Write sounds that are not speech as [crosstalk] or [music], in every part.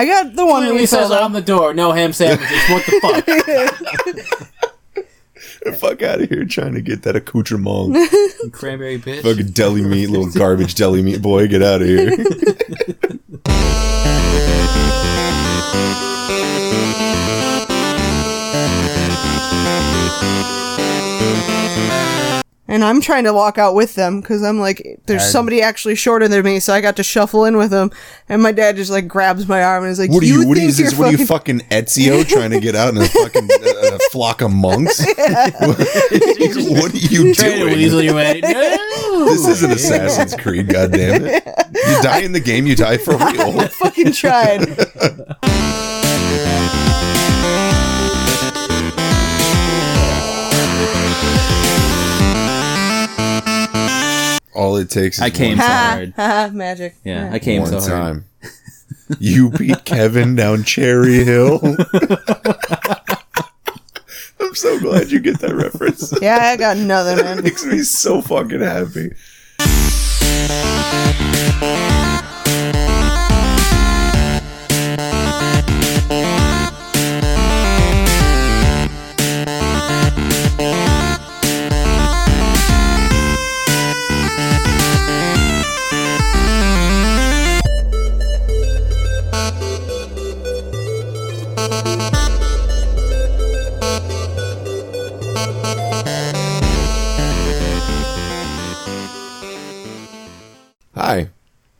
I got the one that He says filled on the door, no ham sandwiches. What the fuck? Fuck out of here trying to get that accoutrement. Cranberry bitch. Fucking deli meat, little [laughs] garbage deli meat boy, get out of here. [laughs] And I'm trying to walk out with them because I'm like, there's Dad. somebody actually shorter than me, so I got to shuffle in with them. And my dad just like grabs my arm and is like, What are you? What think is this? you're What are you fucking- [laughs] fucking Ezio trying to get out in a fucking [laughs] uh, flock of monks? [laughs] what are you Trying to doing? weasel your way. No. This isn't Assassin's Creed, goddammit. You die in the game, you die for real. I fucking tried. All it takes is I came one, so ha hard. ha magic. Yeah, I came one so hard. time. [laughs] You beat Kevin down Cherry Hill. [laughs] [laughs] I'm so glad you get that reference. Yeah, I got nothing, man. makes me so fucking happy.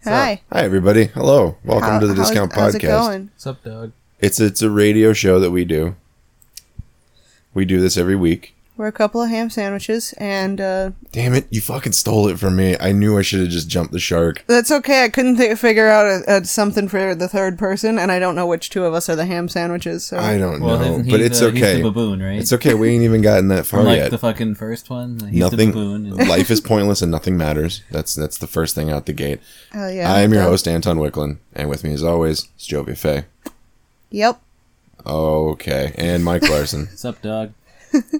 Hi. Hi. Hi everybody. Hello. Welcome How- to the how's- Discount how's it Podcast. going? What's up, Doug? It's it's a radio show that we do. We do this every week. We're a couple of ham sandwiches, and uh, Damn it, you fucking stole it from me. I knew I should have just jumped the shark. that's okay. I couldn't th- figure out a, a something for the third person, and I don't know which two of us are the ham sandwiches. So I don't Well, know, isn't he but it's the, He's okay. the baboon, right? It's okay. We ain't even gotten that far Unlike yet. the fucking first one. He's nothing. the baboon. and- life is pointless and nothing matters. That's that's the first thing out the gate. Oh, yeah. I am your Duh. host Anton Wicklund, and with me as always is Jovi Fay. Yep. Okay, and Mike Larson. [laughs] What's up, dog?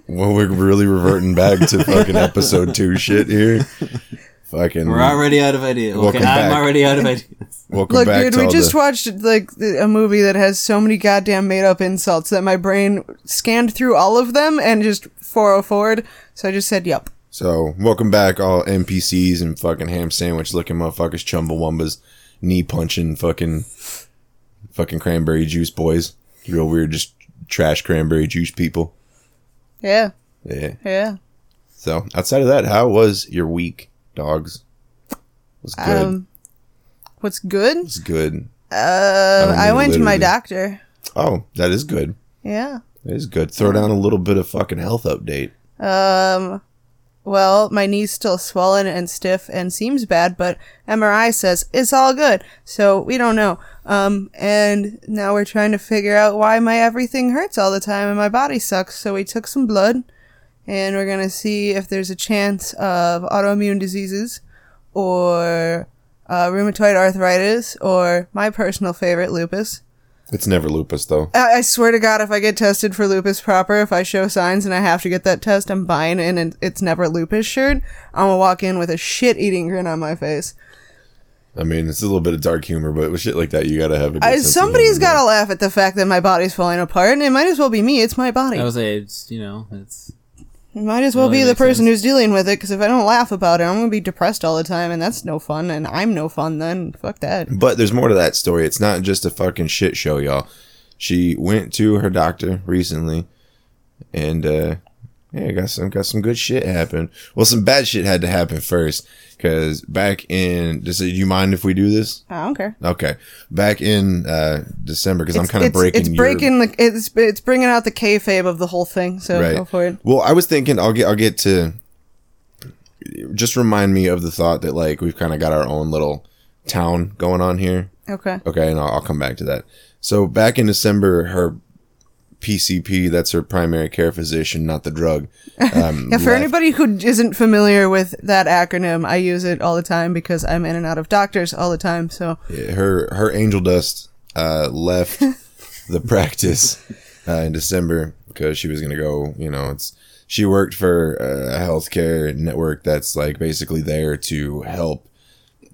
Well, we're really reverting back to fucking episode two shit here. Fucking. We're already out of ideas. Okay, Welcome I'm back. already out of ideas. [laughs] welcome Look, back dude, to we just the- watched like a movie that has so many goddamn made up insults that my brain scanned through all of them and just 404'd. So I just said, "Yep." So, welcome back, all NPCs and fucking ham sandwich looking motherfuckers, chumbawumbas, knee punching, fucking, fucking cranberry juice boys. Real weird, just trash cranberry juice people. Yeah. Yeah. Yeah. So, outside of that, how was your week, dogs? Was good. Um, what's good? was good. Uh, I mean went to my doctor. Oh, that is good. Yeah. That is good. Throw down a little bit of fucking health update. Um, well, my knee's still swollen and stiff and seems bad, but MRI says it's all good. So we don't know. Um, and now we're trying to figure out why my everything hurts all the time and my body sucks. So we took some blood and we're gonna see if there's a chance of autoimmune diseases or uh, rheumatoid arthritis or my personal favorite, lupus. It's never lupus though. I I swear to God, if I get tested for lupus proper, if I show signs and I have to get that test, I'm buying an and it's never lupus shirt. I'm gonna walk in with a shit eating grin on my face. I mean, it's a little bit of dark humor, but with shit like that, you gotta have a good I, sense of somebody's got to laugh at the fact that my body's falling apart, and it might as well be me. It's my body. I was say, it's, you know, it's might as well Really be the person sense. who's dealing with it, because if I don't laugh about it, I'm gonna be depressed all the time, and that's no fun, and I'm no fun then. Fuck that. But there's more to that story. It's not just a fucking shit show, y'all. She went to her doctor recently, and uh, yeah, got some got some good shit happen. Well, some bad shit had to happen first, because back in, does it, do you mind if we do this? I don't care. Okay, back in uh, December, because I'm kind of it's- breaking. It's your- breaking the. It's it's bringing out the kayfabe of the whole thing. So right. go for it. Well, I was thinking I'll get I'll get to just remind me of the thought that like we've kind of got our own little town going on here. Okay. Okay, and I'll, I'll come back to that. So back in December, her PCP, that's her primary care physician, not the drug. Um, [laughs] Yeah, for left. anybody who isn't familiar with that acronym, I use it all the time because I'm in and out of doctors all the time. So her her angel dust uh, left [laughs] the practice uh, in December because she was gonna go. You know, it's she worked for a healthcare network that's like basically there to help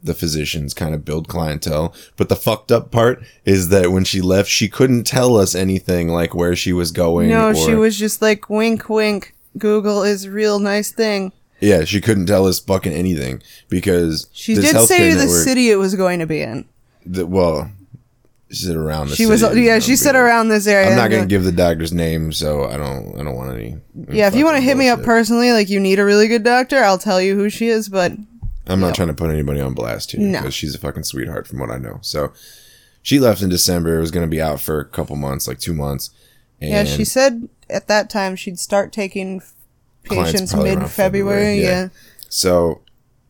the physicians kind of build clientele. But the fucked up part is that when she left, she couldn't tell us anything like where she was going. No, or- she was just like, wink, wink. Google is a real nice thing. Yeah, she couldn't tell us fucking anything because She did say the network- city it was going to be in. the- well, she said around the She city. was, yeah, she said around this area. I'm not gonna give the doctor's name, so I don't. I don't want any. Yeah, if you want to hit me up personally, like you need a really good doctor, I'll tell you who she is. But I'm not Yeah. trying to put anybody on blast here No. because she's a fucking sweetheart from what I know. So she left in December. It was going to be out for a couple months, like two months. And yeah, she said at that time she'd start taking patients mid February. Yeah. Yeah. So,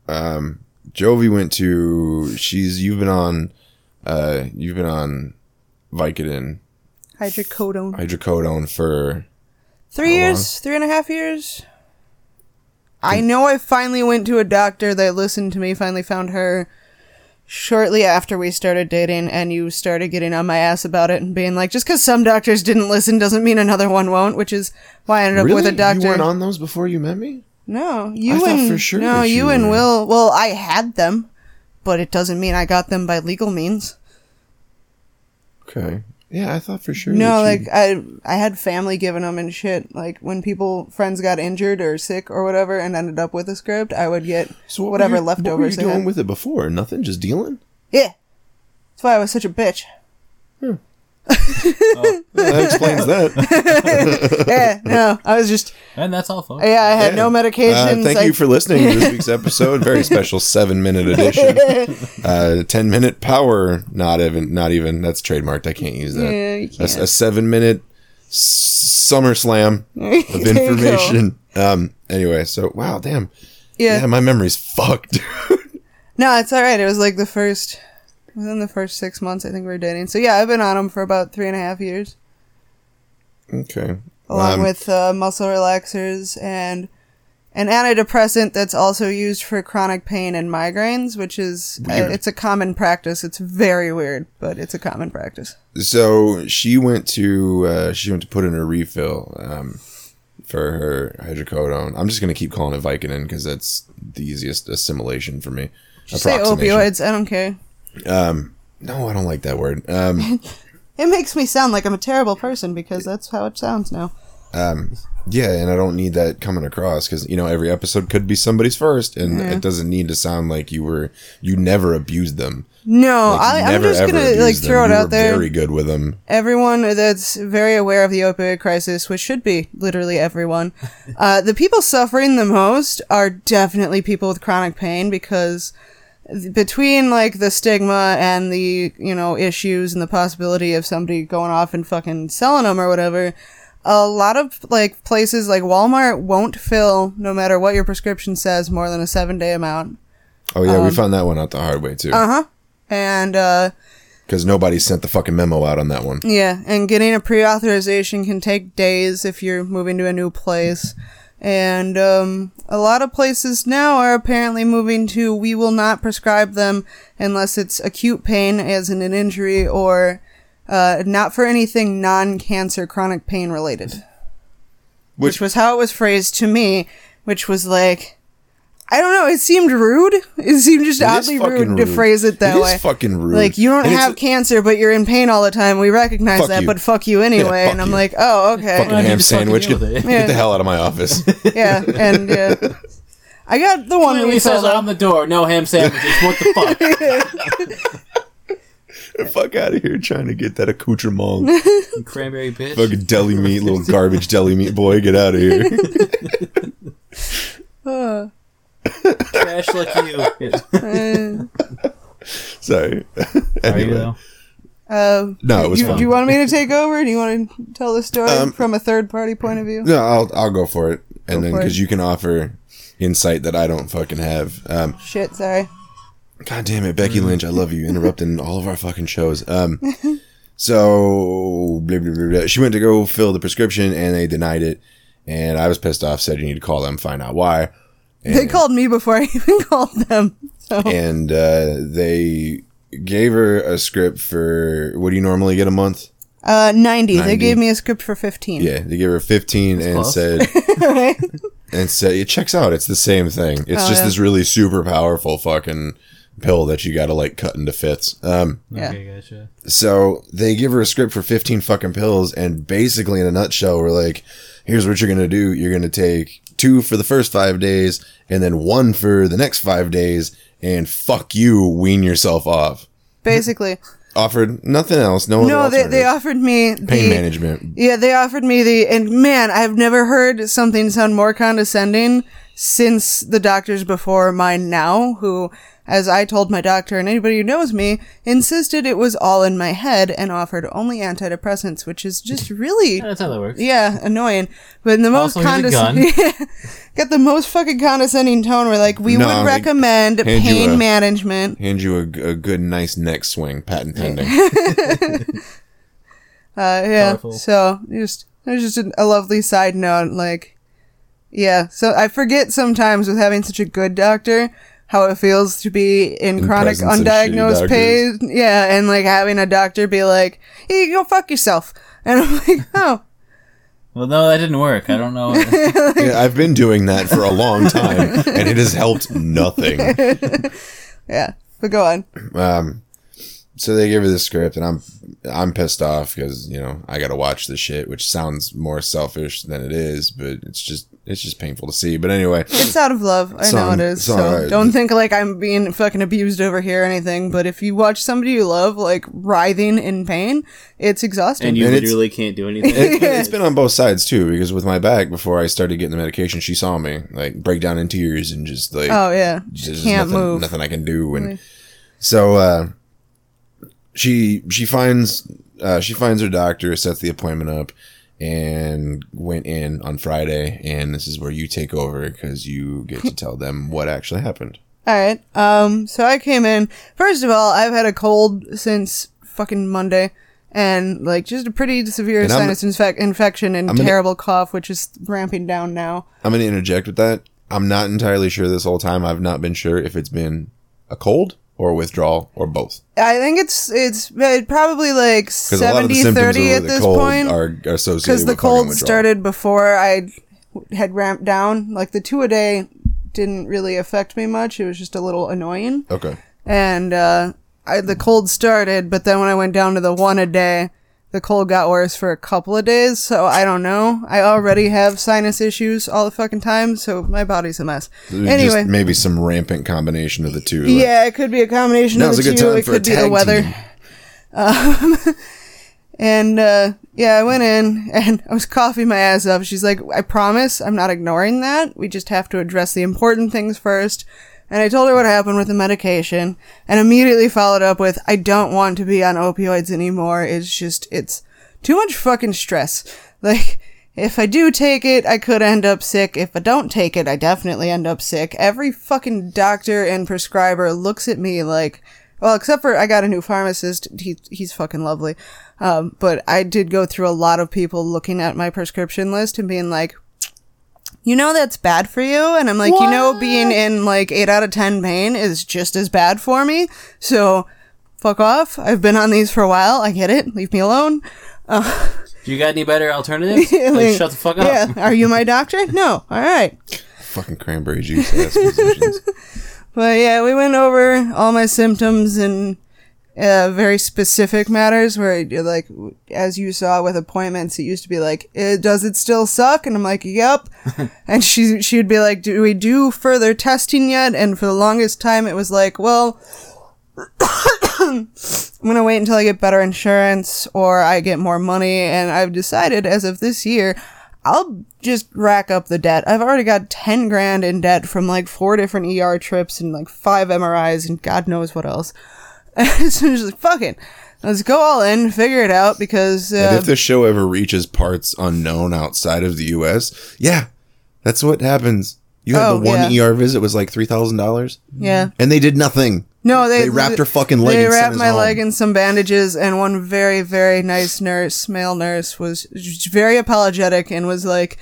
um, Jovi went to. She's. You've been on. Uh, you've been on Vicodin, hydrocodone. hydrocodone for. Three years, three and a half years. I know I finally went to a doctor that listened to me, finally found her shortly after we started dating, and you started getting on my ass about it and being like, just because some doctors didn't listen doesn't mean another one won't, which is why I ended up really? with a doctor. You weren't on those before you met me. no, you thought and for sure no, that you you and were. Will. Well, I had them, but it doesn't mean I got them by legal means. Okay. Yeah, I thought for sure. No, like I I had family giving them and shit. Like when people friends got injured or sick or whatever and ended up with a script, I would get So what whatever were you, leftovers What were you doing had. with it before? Nothing, just dealing. yeah, that's why I was such a bitch. Hmm. That explains that. [laughs] yeah, no, I was just And that's all, folks. yeah. I had no Uh, thank I- you for listening to this week's episode. Very [laughs] special seven minute edition. [laughs] Uh, ten minute power. Not even. Not even. That's trademarked. I can't use that. Yeah, you A, can't. a seven minute s- summer slam of There you go. information. Um. Anyway, so wow, damn. Yeah. Yeah, my memory's fucked. Dude. No, it's all right. It was like the first within the first six months. I think we were dating. So yeah, I've been on them for about three and a half years, okay. along Um, with uh, muscle relaxers and. An antidepressant that's also used for chronic pain and migraines, which is uh, Weird. it's a common practice. It's very weird, but it's a common practice. so she went to uh, she went to put in a refill um, for her hydrocodone. I'm just gonna keep calling it Vicodin because that's the easiest assimilation for me. Just say opioids. I don't care. Um, no, I don't like that word. Um, [laughs] It makes me sound like I'm a terrible person because that's how it sounds now. um, yeah, and I don't need that coming across because you know every episode could be somebody's first, and it doesn't need to sound like you were you never abused them. No, Like, I, never, just gonna like them. throw it You out there. Very good with them. Everyone that's very aware of the opioid crisis, which should be literally everyone, uh, the people suffering the most are definitely people with chronic pain because between like the stigma and the you know issues and the possibility of somebody going off and fucking selling them or whatever a lot of like places like walmart won't fill no matter what your prescription says more than a seven day amount Oh yeah, Um, we found that one out the hard way too uh-huh and uh because nobody sent the fucking memo out on that one. Yeah, and getting a pre-authorization can take days if you're moving to a new place. And um, a lot of places now are apparently moving to we will not prescribe them unless it's acute pain, as in an injury, or uh, not for anything non-cancer chronic pain related. Which, Which was how it was phrased to me, which was like, I don't know, it seemed rude. It seemed just It is oddly fucking rude, to phrase it that It is way. fucking rude. Like you don't And have cancer, but you're in pain all the time. We recognize Fuck that, you. but fuck you anyway. fuck and I'm you. like, oh, okay, fucking I need ham to fucking sandwich. Get, with get the hell out of my office. [laughs] yeah, and yeah, I got the one Clearly says saw. on the door, no ham sandwiches. What the fuck? Fuck out of here trying to get that accoutrement. You cranberry bitch. fucking deli meat, little garbage deli meat boy. Get out of here. [laughs] [laughs] Uh, Trash like you. Uh, [laughs] Sorry. Are you Anyway. though? uh, No, it was you, fun. do you want me to take over? Do you want to tell the story Um, from a third party point of view? No, I'll I'll go for it, and Go then because you can offer insight that I don't fucking have. Um, Shit, sorry. God damn it, Becky Lynch, I love you, [laughs] interrupting all of our fucking shows. Um, [laughs] so blah, blah, blah, blah. she went to go fill the prescription, and they denied it, and I was pissed off. Said you need to call them, find out why. They called me before [laughs] I even called them. So and uh, they gave her a script for what do you normally get a month? uh, 90. They gave me a script for 15. Yeah, they gave her fifteen and close. said [laughs] Right? and said it checks out. It's the same thing. It's Oh, just yeah. this really super powerful fucking pill that you got to like cut into fifths. Um, Yeah. Okay, gotcha. so they give her a script for 15 fucking pills, and basically, in a nutshell, we're like, here's what you're gonna do. You're gonna take two for the first five days, and then one for the next five days, and fuck you, wean yourself off. Basically, [laughs] Offered nothing else. No, no, they they offered me the, pain management. Yeah, they offered me the, and man, I've never heard something sound more condescending since the doctors before mine now, who, as I told my doctor and anybody who knows me, insisted it was all in my head and offered only antidepressants, which is just really, Yeah, [laughs] that's how that works. yeah, annoying. But in the most Also, here's a condescending, got [laughs] the most fucking condescending tone where like, we No, would they recommend pain a- management. Hand you a good, nice neck swing, patent pending. [laughs] Uh, yeah. Powerful. So just there's just a, a lovely side note, like, yeah. So I forget sometimes with having such a good doctor how it feels to be in, In chronic presence of shitty undiagnosed pain. Yeah, and like having a doctor be like, "Hey, go fuck yourself," [laughs] and I'm like, "Oh, Well, no, that didn't work. I don't know. [laughs] yeah, I've been doing that for a long time, and it has helped nothing. [laughs] yeah." But go on. Um, so they give her the script, and I'm I'm pissed off because you know I got to watch the shit, which sounds more selfish than it is, but it's just it's just painful to see. But anyway, It's out of love. I know Some- it is. So alright. don't think like I'm being fucking abused over here or anything. But if you watch somebody you love like writhing in pain, it's exhausting. And you And literally can't do anything. it, it's [laughs] been on both sides too because with my back before I started getting the medication, she saw me like break down in tears and just like oh yeah, just can't nothing, move. nothing I can do. And so uh, she she finds uh, she finds her doctor, sets the appointment up, and went in on Friday. And this is where you take over because you get to tell them what actually happened. [laughs] All right. Um. So I came in. First of all, I've had a cold since fucking Monday, and like just a pretty severe And sinus infec- infection and I'm gonna- terrible cough, which is ramping down now. I'm going to interject with that. I'm not entirely sure this whole time. I've not been sure if it's been a cold or withdrawal or both. I think it's it's probably like Because a lot of the 70 30 at this point. are, are associated because the cold started before I had ramped down. Like the two a day didn't really affect me much. It was just a little annoying. Okay. and uh, I, the cold started, but then when I went down to the one a day, the cold got worse for a couple of days. So I don't know. I already have sinus issues all the fucking time, so my body's a mess. Anyway, just maybe some rampant combination of the two. like- yeah, it could be a combination of the two. It could be the weather. team. [laughs] And uh, yeah, I went in and I was coughing my ass off. She's like, I promise I'm not ignoring that. We just have to address the important things first. And I told her what happened with the medication and immediately followed up with, I don't want to be on opioids anymore. It's just, it's too much fucking stress. Like, if I do take it, I could end up sick. If I don't take it, I definitely end up sick. Every fucking doctor and prescriber looks at me like, well, except for I got a new pharmacist. He, he's fucking lovely. Um, but I did go through a lot of people looking at my prescription list and being like, you know that's bad for you? And i'm like you know being in like 8 out of 10 pain is just as bad for me. So fuck off. I've been on these for a while. I get it. Leave me alone. Do you got any better [laughs] alternatives? Like, Like, shut the fuck up. yeah. Are you my doctor? [laughs] No. All right. Fucking cranberry juice ass physicians. [laughs] but yeah we went over all my symptoms and uh, very specific matters where you're like as you saw with appointments it used to be like eh, does it still suck and i'm like yep [laughs] and she she would be like do we do further testing yet and for the longest time it was like well [coughs] i'm gonna wait until i get better insurance or i get more money and i've decided as of this year I'll just rack up the debt. I've already got 10 grand in debt from like four different ER trips and like five MRIs and God knows what else. [laughs] so just like, fuck it. Let's go all in, figure it out because, and uh, if the show ever reaches parts unknown outside of the U.S., yeah, that's what happens. You had Oh, the one yeah. ER visit was like three thousand dollars, yeah. and they did nothing. No, they, They wrapped her fucking leg They wrapped my home. leg in some bandages, and one very, very nice nurse, male nurse, was very apologetic and was like,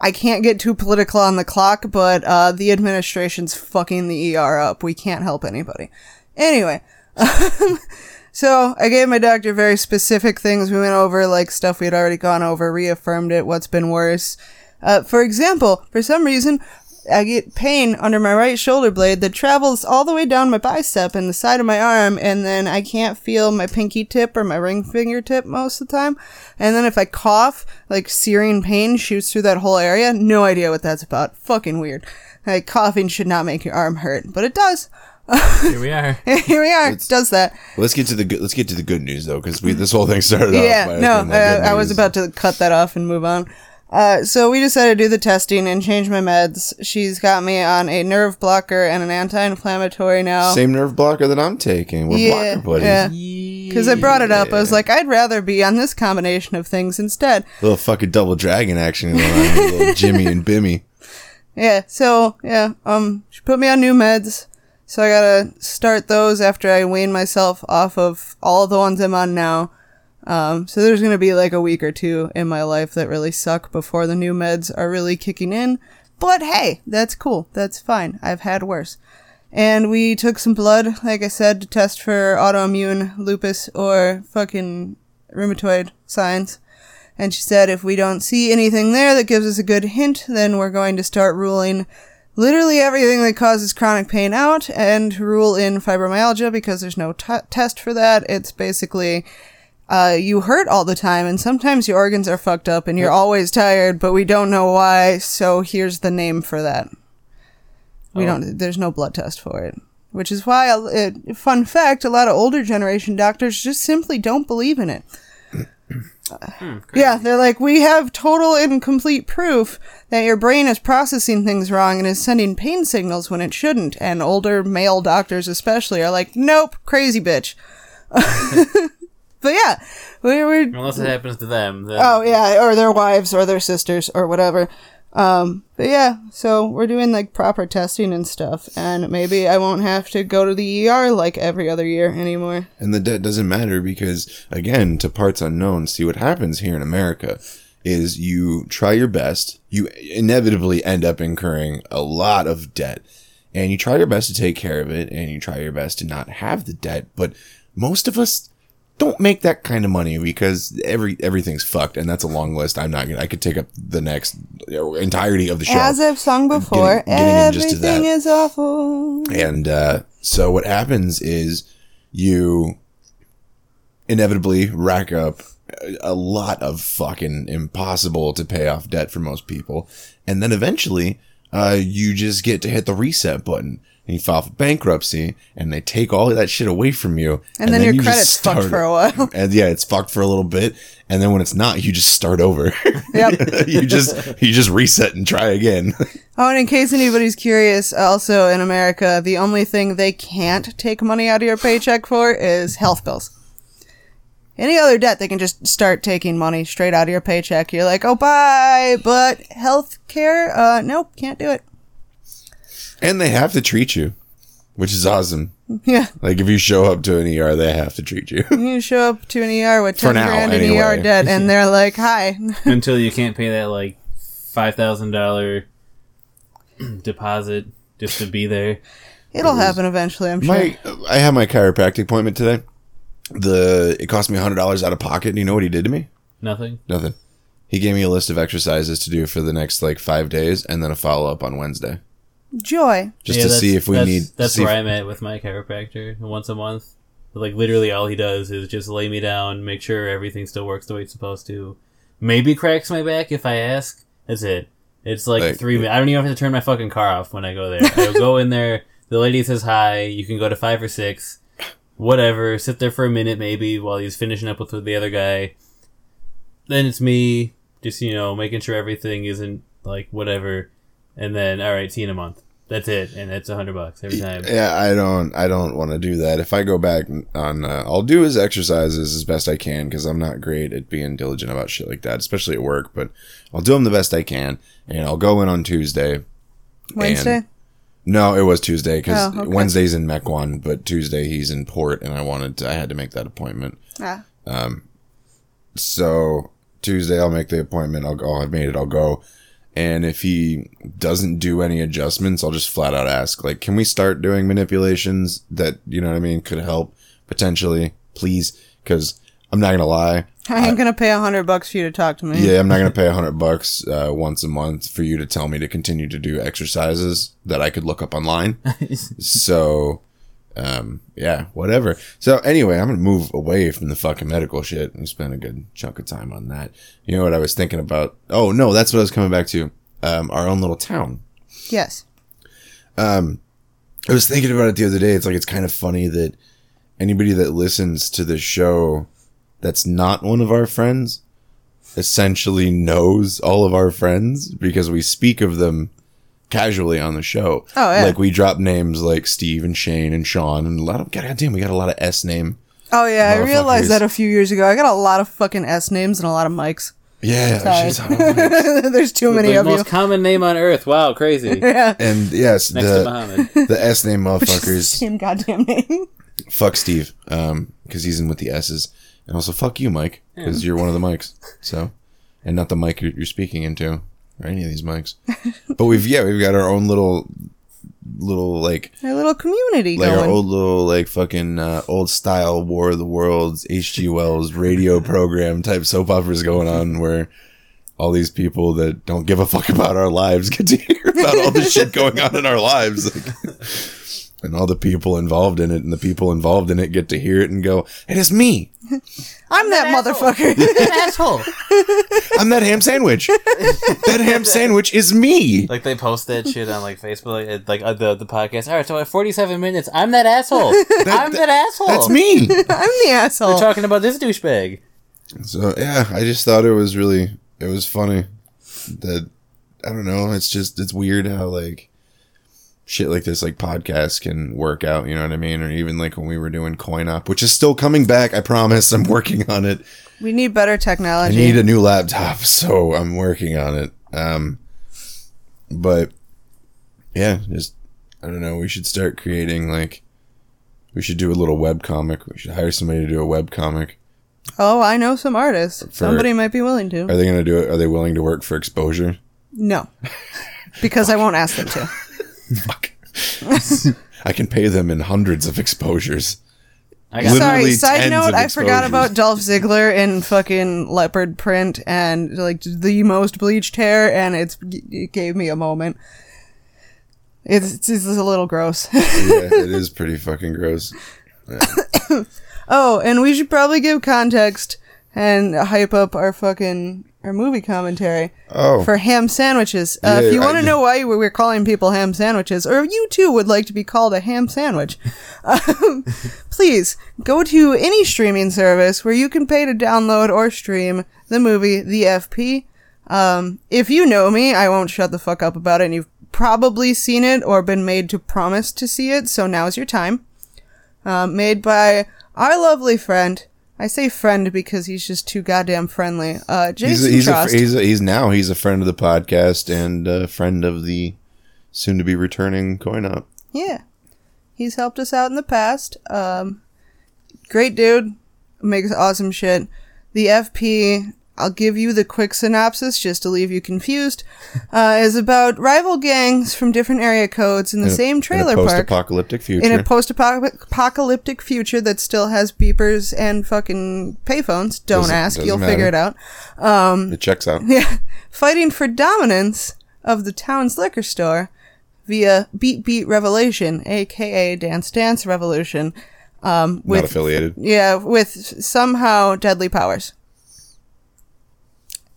"I can't get too political on the clock, but uh, the administration's fucking the ER up. We can't help anybody." Anyway, [laughs] so I gave my doctor very specific things. We went over like stuff we had already gone over, reaffirmed it, what's been worse. Uh, for example, for some reason, I get pain under my right shoulder blade that travels all the way down my bicep and the side of my arm, and then I can't feel my pinky tip or my ring fingertip most of the time. And then if I cough, like searing pain shoots through that whole area. No idea what that's about. Fucking weird. Like coughing should not make your arm hurt, but it does. Here we are. [laughs] Here we are. It does that. Let's get to the good. Let's get to the good news though, because we this whole thing started off. Yeah, by no, being like, good I, I was about to cut that off and move on. Uh, so we decided to do the testing and change my meds. She's got me on a nerve blocker and an anti-inflammatory now. same nerve blocker that I'm taking. We're yeah, blocker buddies. yeah. Because I brought it up, I was like, I'd rather be on this combination of things instead. Little fucking double dragon action going on, little [laughs] Jimmy and Bimmy. Yeah, so yeah, um, she put me on new meds, so I gotta start those after I wean myself off of all the ones I'm on now. Um, so there's gonna be like a week or two in my life that really suck before the new meds are really kicking in. But hey, that's cool. That's fine. I've had worse. And we took some blood, like I said, to test for autoimmune lupus or fucking rheumatoid signs. And she said if we don't see anything there that gives us a good hint, then we're going to start ruling literally everything that causes chronic pain out and rule in fibromyalgia because there's no t- test for that. It's basically uh, you hurt all the time and sometimes your organs are fucked up and you're always tired, but we don't know why. So here's the name for that. We Oh. don't. There's no blood test for it, which is why. It, fun fact: a lot of older generation doctors just simply don't believe in it. Hmm, yeah, they're like, we have total and complete proof that your brain is processing things wrong and is sending pain signals when it shouldn't. And older male doctors, especially, are like, nope, crazy bitch. [laughs] but yeah, we were. Unless it happens to them. Then Oh yeah, or their wives or their sisters or whatever. Um, but yeah, so we're doing like proper testing and stuff, and maybe I won't have to go to the ER like every other year anymore. And the debt doesn't matter because, again, to parts unknown, see what happens here in America is you try your best, you inevitably end up incurring a lot of debt, and you try your best to take care of it, and you try your best to not have the debt. But most of us don't make that kind of money because every everything's fucked, and that's a long list. I'm not gonna. I could take up the next entirety of the show. As I've sung before, getting to everything is awful. And uh, so what happens is you inevitably rack up a- a lot of fucking impossible to pay off debt for most people. And then eventually, uh, you just get to hit the reset button and you file for bankruptcy and they take all of that shit away from you. And then your you credit's fucked for a while. And yeah, it's fucked for a little bit. And then when it's not, you just start over. Yep. [laughs] you just, you just reset and try again. Oh, and in case anybody's curious, also in America, the only thing they can't take money out of your paycheck for is health bills. Any other debt, they can just start taking money straight out of your paycheck. You're like, oh, bye. But health care, uh, nope, can't do it. And they have to treat you, which is awesome. Yeah. Like if you show up to an ER, they have to treat you. You show up to an ER with [laughs] For 10 now, grand in anyway. ER debt, and they're like, hi. [laughs] until you can't pay that like five thousand dollar [clears throat] deposit just to be there. It'll happen eventually, I'm sure. my, I had my chiropractic appointment today. The it cost me hundred dollars out of pocket. And you know what he did to me? Nothing. Nothing. He gave me a list of exercises to do for the next like five days, and then a follow up on Wednesday, Joy. just Yeah, to see if we that's, need. That's see if- where I'm at with my chiropractor once a month. Like literally, all he does is just lay me down, make sure everything still works the way it's supposed to. Maybe cracks my back if I ask. That's it. It's like, Like- three minutes. I don't even have to turn my fucking car off when I go there. I'll go in there. The lady says hi. You can go to five or six. Whatever. Sit there for a minute maybe while he's finishing up with the other guy. Then it's me, just you know, making sure everything isn't like whatever. And then all right, see you in a month. That's it, and it's a hundred bucks every time. Yeah, I don't. I don't want to do that. If I go back on, uh, I'll do his exercises as best I can because I'm not great at being diligent about shit like that, especially at work. But I'll do them the best I can, and I'll go in on Tuesday. Wednesday? No, it was Tuesday because Oh, okay. Wednesday's in Mequon, but Tuesday he's in Port, and I wanted to, I had to make that appointment. Ah. So Tuesday I'll make the appointment. I'll go. I've made it. I'll go. And if he doesn't do any adjustments, I'll just flat out ask, like, can we start doing manipulations that you know what I mean could help potentially, please? Because I'm not gonna lie, [laughs] I ain't gonna pay a hundred bucks for you to talk to me. Yeah, I'm not gonna pay a hundred bucks uh, once a month for you to tell me to continue to do exercises that I could look up online. [laughs] so, um, yeah, whatever. So anyway, I'm gonna move away from the fucking medical shit and spend a good chunk of time on that. You know what I was thinking about? Oh no, that's what I was coming back to. Um, our own little town. Yes. Um, I was thinking about it the other day. It's like it's kind of funny that anybody that listens to the show that's not one of our friends essentially knows all of our friends because we speak of them casually on the show. Oh, yeah. Like we drop names like Steve and Shane and Sean and a lot of God damn, we got a lot of S name. Oh yeah, I realized that a few years ago. I got a lot of fucking S names and a lot of mics. Yeah, Sorry. she's on it. There's too many the of you. most common name on earth. Wow, crazy. [laughs] Yeah. and yes, Next the Muhammad. [laughs] the S name motherfuckers. Same goddamn name. fuck Steve, um, because he's in with the S's, and also fuck you, Mike, because you're one of the mics. So, and not the mic you're, you're speaking into, or any of these mics. but we've yeah, we've got our own little, little like our little community like going. our old little like fucking uh, old style War of the Worlds H.G. Wells radio [laughs] program type soap operas going on where. All these people that don't give a fuck about our lives [laughs] get to hear about all the shit going on in our lives. Like, and all the people involved in it and the people involved in it get to hear it and go, it is me. [laughs] I'm that motherfucker. [laughs] asshole. [laughs] I'm that ham sandwich. that ham sandwich is me. Like they post that shit on like Facebook, like, like uh, the the podcast. All right, so at 47 minutes, I'm that asshole. I'm that asshole. That's me. I'm the asshole We're talking about this douchebag. So yeah, I just thought it was really it was funny that I don't know, it's just it's weird how like shit like this like podcasts can work out, you know what I mean? Or even like when we were doing coin up, which is still coming back, I promise. I'm working on it. we need better I technology. need a new laptop, [laughs] so I'm working on it. Um, but yeah, just I don't know. We should start creating like we should do a little web comic. We should hire somebody to do a web comic. oh, I know some artists. Somebody might be willing to. Are they gonna do it? Are they willing to work for exposure? No. [laughs] Because I won't ask them to. Fuck. I can pay them in hundreds of exposures. I got Literally Sorry, side note, of I forgot about Dolph Ziggler in fucking leopard print and like the most bleached hair, and it's it gave me a moment. It's, it's a little gross. [laughs] yeah, it is pretty fucking gross. oh, and we should probably give context and hype up our fucking our movie commentary Oh, for ham sandwiches. Uh, Yeah, if you want to know why we we're calling people ham sandwiches, or you too would like to be called a ham sandwich, [laughs] um, please go to any streaming service where you can pay to download or stream the movie The FP. Um, if you know me, I won't shut the fuck up about it, and you've probably seen it or been made to promise to see it, so now's your time. Um, made by our lovely friend. I say friend because he's just too goddamn friendly. Uh, he's Jason a, he's, a, he's a, he's now he's a friend of the podcast and a friend of the soon to be returning coin up. Yeah. He's helped us out in the past. Um, great dude. Makes awesome shit. The FP, I'll give you the quick synopsis just to leave you confused, uh, is about rival gangs from different area codes in the In same trailer in a park. post-apocalyptic future. In a post-apocalyptic future that still has beepers and fucking payphones. Don't Doesn't- ask, doesn't you'll matter. figure it out. it checks out. [laughs] Yeah, fighting for dominance of the town's liquor store via Beat Beat Revelation, aka Dance Dance Revolution. Um, Not with affiliated. yeah, with somehow deadly powers,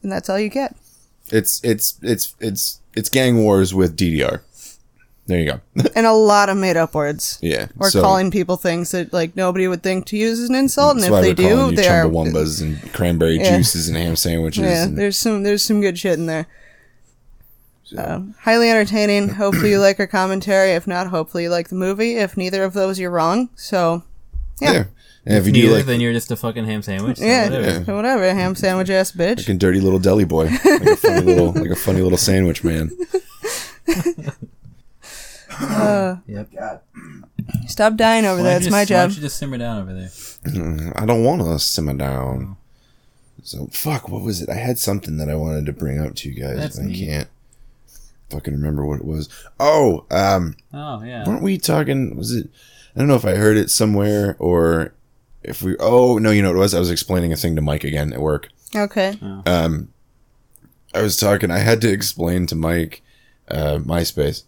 and that's all you get. It's it's it's it's it's gang wars with DDR. There you go. [laughs] And a lot of made up words. yeah. Or so calling people things that like nobody would think to use as an insult, and if they do, they are. chumbawambas and cranberry Yeah. juices and ham sandwiches. Yeah, and, there's some there's some good shit in there. Um, highly entertaining. Hopefully you like our commentary. If not, hopefully you like the movie. If neither of those, you're wrong. So yeah. yeah. And if you do like then you're just a fucking ham sandwich. so yeah, whatever. so whatever. Ham sandwich ass bitch. fucking dirty little deli boy, like a funny [laughs] little like a funny little sandwich man. Yep. God. Stop dying over Why there. It's you my just- Why job. don't you just simmer down over there? Mm, I don't want to simmer down. So fuck. What was it? I had something that I wanted to bring up to you guys. That's and I neat. can't fucking remember what it was. Oh, um, Oh yeah. weren't we talking? Was it? I don't know if I heard it somewhere or if we oh no you know what it was I was explaining a thing to Mike again at work. Okay. Um, I was talking. I had to explain to Mike uh, MySpace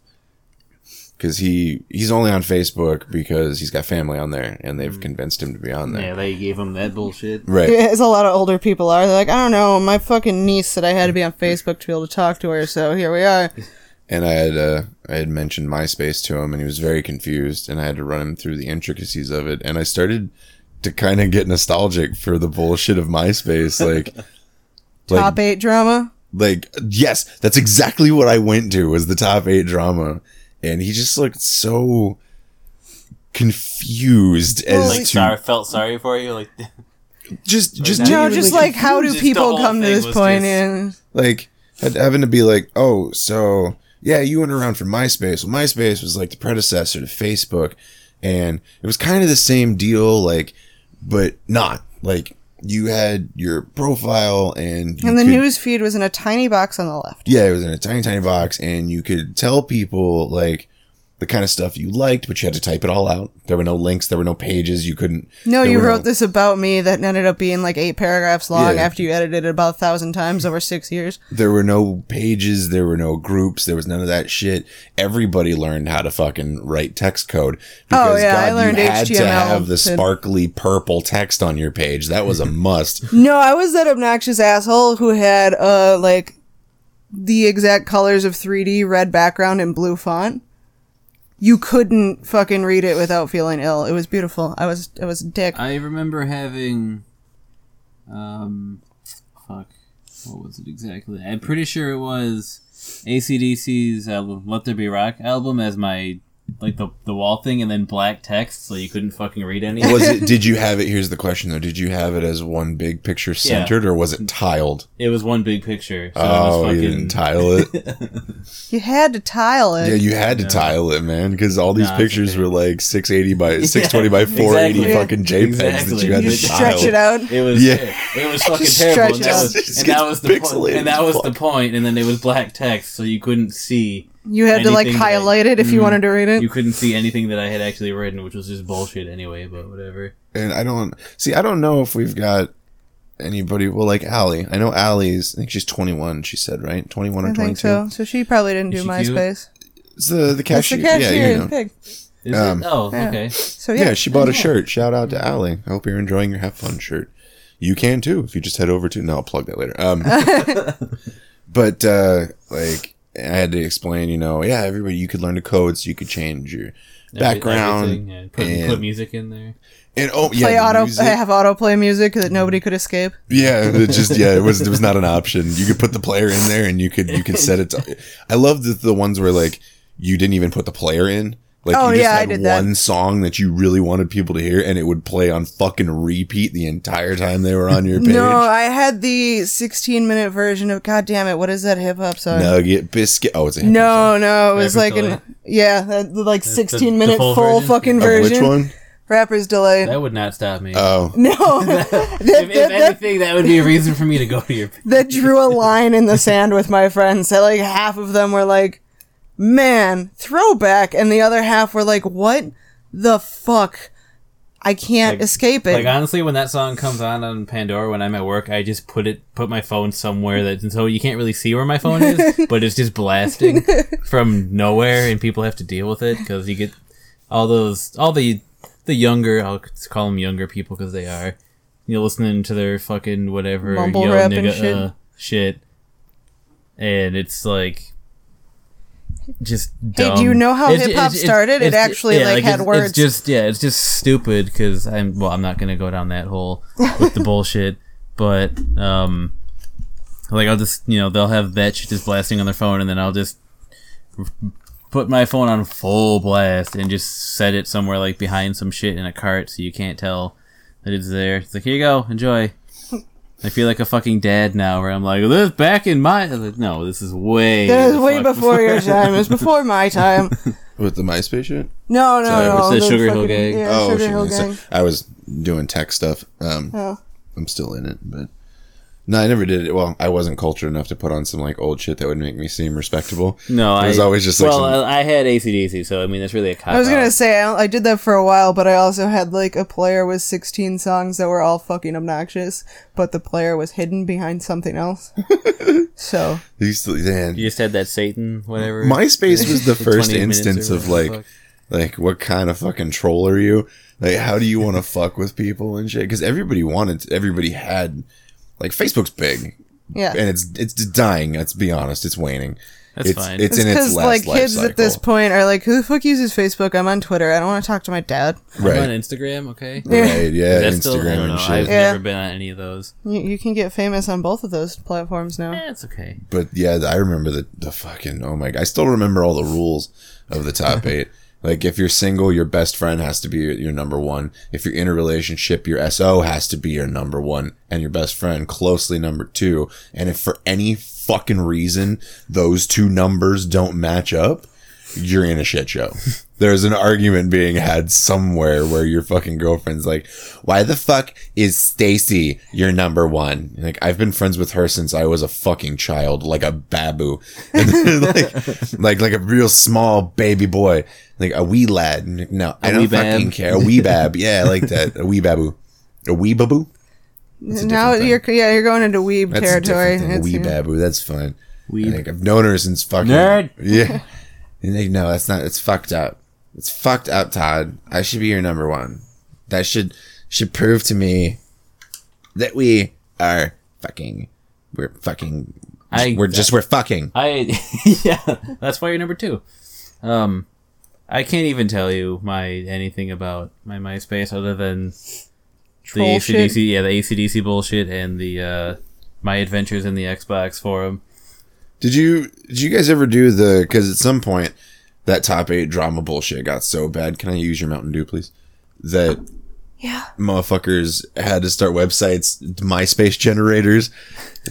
because he he's only on Facebook because he's got family on there and they've convinced him to be on there. Yeah, they gave him that bullshit. Right. [laughs] As a lot of older people are. They're like, I don't know, my fucking niece said I had to be on Facebook to be able to talk to her, so here we are. [laughs] And I had uh, I had mentioned MySpace to him, and he was very confused, and I had to run him through the intricacies of it, and I started to kind of get nostalgic for the bullshit of MySpace, like. [laughs] Top eight drama. like yes that's exactly what i went to was the top eight drama and he just looked so confused as Like, to sorry, felt sorry for you. Like, just [laughs] just Like, No, just like how do people come to this point? just- And like having to be like oh so yeah you went around for myspace well myspace was like the predecessor to facebook and it was kind of the same deal like but not like you had your profile and and the could- news feed was in a tiny box on the left. Yeah, it was in a tiny, tiny box, and you could tell people like the kind of stuff you liked, but you had to type it all out. There were no links, there were no pages. You couldn't. No, you wrote no- this about me that ended up being like eight paragraphs long Yeah. after you edited it about a thousand times over six years. There were no pages. There were no groups. There was none of that shit. Everybody learned how to fucking write text code. Oh, yeah, I learned you had to have the sparkly purple text on your page. That was a [laughs] must. No, I was that obnoxious asshole who had uh like the exact colors of 3D red background and blue font. You couldn't fucking read it without feeling ill. It was beautiful. I was I was a dick. I remember having, um, fuck, what was it exactly? I'm pretty sure it was ACDC's album, Let There Be Rock album, as my like the the wall thing, and then black text, so you couldn't fucking read anything. Was it? [laughs] Did you have it? Here's the question though. Did you have it as one big picture centered, or was it tiled? It was one big picture. So Oh, it was oh, you didn't tile it. [laughs] You had to tile it. Yeah, you had to tile it, man, because all these Nah, pictures okay. were like 680 by [laughs] 620 by 480 exactly. fucking JPEGs Exactly. that you had you to just tile. stretch it out. It was Yeah. it was fucking terrible. And stretch that out. was, and that was the point. And that was the point. And then it was black text, so you couldn't see. You had to like Anything that- highlight it if you Mhm. wanted to read it. You couldn't see anything that I had actually written, which was just bullshit anyway. But whatever. And I don't see. I don't know if we've got anybody. Well, like Allie. I know Allie's. I think she's 21. She said right, 21 or 22. so. So she probably didn't Is do? MySpace. It's the the That's cashier. the cashier Yeah, you know. Pig. Is Um, it? Oh, yeah. okay. So Yeah, yeah, she bought a shirt. Shout out to Allie. I hope you're enjoying your Have Fun shirt. You can too if you just head over to. No, I'll plug that later. Um, [laughs] but uh, like I had to explain, you know, yeah, everybody you could learn to code, so you could change your background yeah. Put, and- put music in there. and oh play the auto music. have autoplay music that nobody could escape. Yeah, it just yeah, it was it was not an option. You could put the player in there, and you could you could set it. to... I love the the ones where like you didn't even put the player in. Like Oh, you just yeah, I had did that. one song that you really wanted people to hear, and it would play on fucking repeat the entire time they were on your page. No, I had the 16 minute version of God damn it, what is that hip hop song? Nugget biscuit. Oh, it's a hip hop No, no, it was Rapper's like Delight? an yeah, the, the, like the- 16 the minute full full, version? fucking song. Of version. which one? Rapper's Delight. That would not stop me. Oh, [laughs] no, [laughs] that, if, that, if that, anything, that would be a reason for me to go to your. that drew a [laughs] line in the sand with my friends. That like half of them were like, "Man, throwback," and the other half were like, "What the fuck? I can't Like- escape it." Like honestly, when that song comes on on Pandora when I'm at work, I just put it, put my phone somewhere that, and so you can't really see where my phone is, [laughs] but it's just blasting from nowhere, and people have to deal with it because you get all those, all the, the younger, I'll call them younger people because they are, you know, listening to their fucking whatever Mumble yo rap and shit. Uh, shit, and it's like. Just Hey, do you know how hip-hop it's- started? It it's- actually, like, had it's- words. It's just yeah, it's just stupid because I'm well, I'm not gonna go down that hole with the [laughs] bullshit, but um, like I'll just you know they'll have that shit just blasting on their phone, and then I'll just put my phone on full blast and just set it somewhere like behind some shit in a cart so you can't tell that it's there. It's like here you go, enjoy. I feel like a fucking dad now, where I'm like, this back in my like, no, this is way That was the way fuck before your time. It was before my [laughs] time. with the MySpace shit. No, no, Sorry, no. what's that, the Sugar Hill Gang? Yeah, oh, Sugar shit, Hill so Gang. I was doing tech stuff. Um, Oh. I'm still in it, but No, I never did it. Well, I wasn't cultured enough to put on some like old shit that would make me seem respectable. No, It was I, always just like well, some- I I had ACDC, so I mean, that's really a cop I was gonna out. say I, I did that for a while, but I also had like a player with 16 songs that were all fucking obnoxious, but the player was hidden behind something else. [laughs] so They used to- man, You just had that Satan, whatever. MySpace was the [laughs] first instance of like, the like what kind of fucking troll are you? Like, how do you want to fuck with people and shit? Because everybody wanted, everybody had, like, Facebook's big yeah, and it's it's dying. Let's be honest, it's waning. That's it's, fine. It's it's in its because last like life kids at this point are like, who the fuck uses Facebook? I'm on Twitter. I don't want to talk to my dad. I'm on Instagram, okay? right, yeah, That's Instagram still, I don't and know. shit. I've Yeah. never been on any of those. You, you can get famous on both of those platforms now. Eh, it's okay. But yeah, I remember the the fucking oh my god, I still remember all the rules of the top [laughs] eight. Like if you're single, your best friend has to be your, your number one. If you're in a relationship, your SO has to be your number one, and your best friend closely number two. And if for any fucking reason those two numbers don't match up, you're in a shit show. [laughs] There's an argument being had somewhere where your fucking girlfriend's like, "Why the fuck is Stacy your number one?" You're like I've been friends with her since I was a fucking child, like a babu, [laughs] and like, like like a real small baby boy, like a wee lad. And, No, I A don't wee bab. fucking care. A wee bab, yeah, I like that. A wee babu, a wee babu. Now you're yeah you're going into weeb That's territory. a. A It's- wee yeah. babu. That's fine. Weeb. I think I've known her since fucking Nerd. Yeah. [laughs] And they no, that's not. It's fucked up. It's fucked up, Todd. I should be your number one. That should should prove to me that we are fucking. We're fucking. I- we're just we're fucking. I [laughs] yeah, that's why you're number two. Um, I can't even tell you my anything about my MySpace other than the ACDC, shit. yeah, the ACDC bullshit and the uh, my adventures in the Xbox forum. Did you did you guys ever do the? Because at some point, that top eight drama bullshit got so bad. Can I use your Mountain Dew, please? That Yeah. motherfuckers had to start websites, MySpace generators.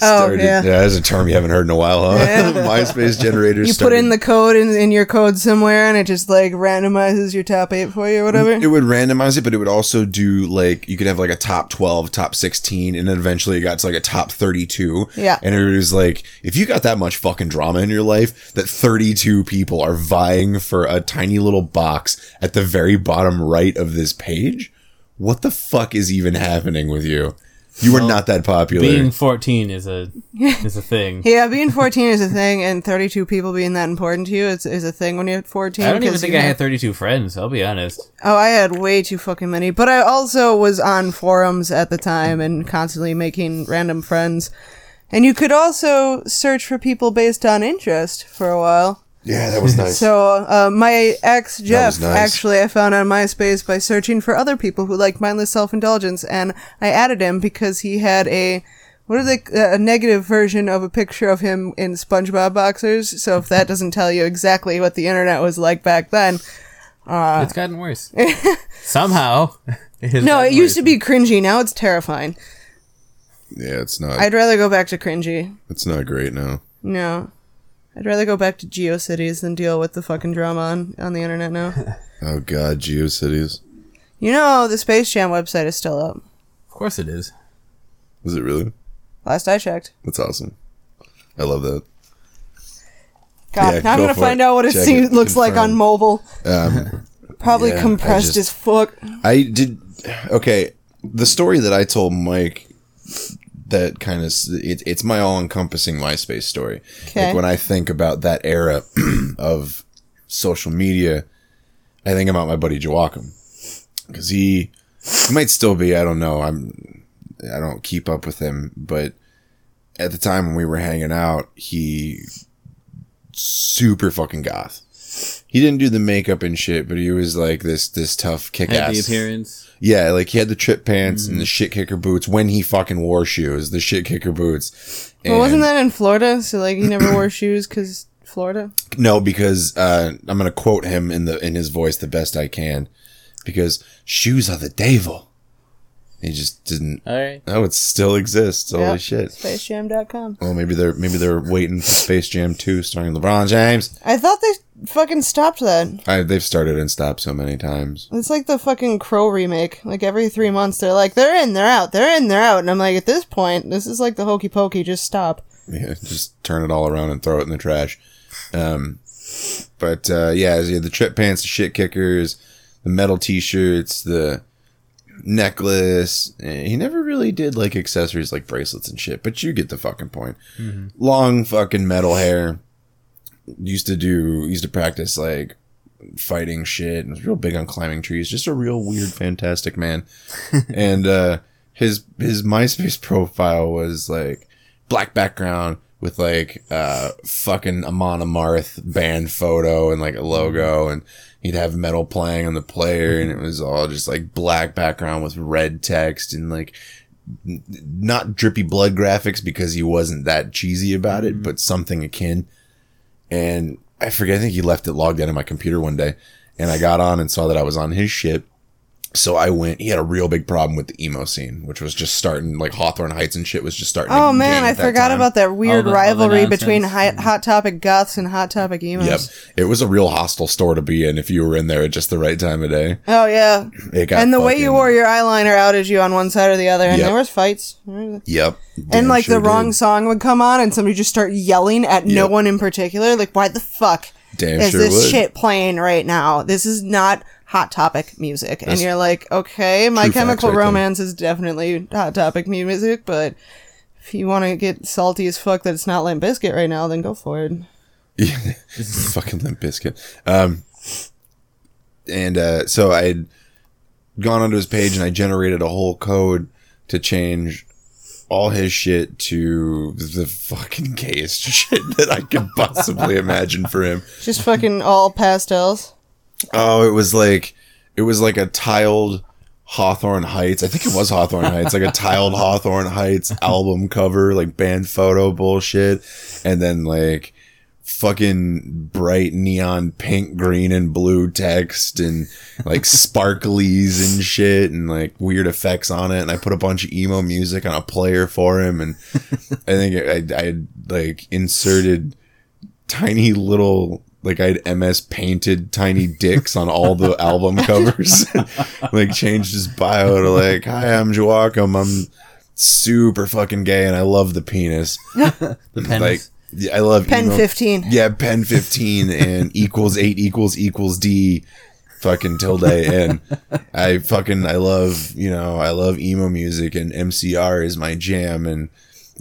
Oh, yeah. that's a term you haven't heard in a while, huh? Yeah. [laughs] MySpace generators. You put in the code in, in your code somewhere, and it just like randomizes your top eight for you, or whatever. It would randomize it, but it would also do like you could have like a top twelve, top sixteen, and then eventually it got to like a top thirty-two. Yeah. and it was like if you got that much fucking drama in your life, that thirty-two people are vying for a tiny little box at the very bottom right of this page. What the fuck is even happening with you? You are not that popular. Being 14 is a [laughs] is a thing. yeah, being 14 is a thing, and 32 people being that important to you is, is a thing when you're 14. I don't even think I had 32 friends. I'll be honest. Oh, I had way too fucking many. But I also was on forums at the time and constantly making random friends. And you could also search for people based on interest for a while. Yeah, that was nice. So, uh, my ex Jeff, nice. actually, I found on MySpace by searching for other people who like mindless self indulgence, and I added him because he had a what are they uh, a negative version of a picture of him in SpongeBob boxers. So if that doesn't tell you exactly what the internet was like back then, it's gotten worse. [laughs] Somehow. [laughs] It no, it gotten used to be cringy. Now it's terrifying. yeah, it's not. I'd rather go back to cringy. it's not great now. No. I'd rather go back to GeoCities than deal with the fucking drama on, on the internet now. [laughs] Oh god, GeoCities. you know, the Space Jam website is still up. Of course it is. Is it really? Last I checked. That's awesome. I love that. God, Yeah, now I'm go gonna for find it. out what it Check seems, it. looks like on Confirm. mobile. Um, [laughs] Probably Yeah, I compressed just- as fuck. I did. Okay, the story that I told Mike that kind of it, it's my all-encompassing MySpace story. Okay. Like when I think about that era [clears throat] of social media, I think about my buddy Joachim because he he might still be. I don't know. I'm I don't keep up with him, but at the time when we were hanging out, he super fucking goth. He didn't do the makeup and shit, but he was like this this tough kick ass appearance. Yeah, like he had the trip pants and the Mm. shit kicker boots when he fucking wore shoes, the shit kicker boots. But wasn't that in Florida? So like he never wore [clears throat] shoes because Florida. no? Because uh, I'm gonna quote him in the in his voice the best I can, because shoes are the devil. He just didn't. All right. Oh, it still exists. Holy Yep. shit. SpaceJam.com. Well, maybe they're maybe they're waiting for Space Jam 2 starring LeBron James. I thought they fucking stopped that. I, they've started and stopped so many times. It's like the fucking Crow remake. Like every three months, they're like, they're in, they're out, they're in, they're out. And I'm like, at this point, this is like the hokey pokey. Just stop. Yeah, just turn it all around and throw it in the trash. Um, but uh, yeah, so you had the trip pants, the shit kickers, the metal t-shirts, the necklace. Eh, He never really did like accessories like bracelets and shit, but you get the fucking point. Long fucking metal hair. Used to do, used to practice like fighting shit and was real big on climbing trees. Just a real weird, fantastic man. [laughs] and uh, his his MySpace [laughs] profile was like black background with like uh fucking Amon Amarth band photo and like a logo and he'd have metal playing on the player and it mm-hmm. was all just like black background with red text and like not drippy blood graphics because he wasn't that cheesy about it, mm-hmm. but something akin. And I forget, I think he left it logged into my computer one day and I got on and saw that I was on his shit. So I went, he had a real big problem with the emo scene, which was just starting, like Hawthorne Heights and shit was just starting. Oh to man, I forgot time. about that weird the- rivalry between hot, hot Topic goths and Hot Topic emos. Yep. It was a real hostile store to be in if you were in there at just the right time of day. Oh yeah. It got And the way you wore your eyeliner outed you on one side or the other, and Yep. there was fights. Yep. and like sure the wrong did. song would come on, and somebody just start yelling at no one in particular. Like, why the fuck Damn is sure this would. shit playing right now? This is not Hot Topic music. and you're like, okay, My Chemical right. Romance is definitely Hot Topic music, but if you want to get salty as fuck that it's not Limp Bizkit right now, then go for it. [laughs] Yeah, fucking Limp Bizkit. Um, and uh, so I had gone onto his page and I generated a whole code to change all his shit to the fucking gayest [laughs] shit that I could possibly imagine for him. Just fucking all pastels. Oh, it was like it was like a tiled Hawthorne Heights. I think it was Hawthorne Heights, like a tiled Hawthorne Heights album cover, like band photo bullshit, and then like fucking bright neon pink, green, and blue text and like sparklies and shit and like weird effects on it. And I put a bunch of emo music on a player for him, and I think I I like inserted tiny little like I had MS painted tiny dicks on all the [laughs] album covers. [laughs] like changed his bio to like, "Hi, I'm Joachim. I'm super fucking gay and I love the penis." [laughs] The penis. Like yeah, I love Pen emo- 15. Yeah, pen 15 and equals 8 equals equals D fucking tilde and I fucking I love, you know, I love emo music and MCR is my jam and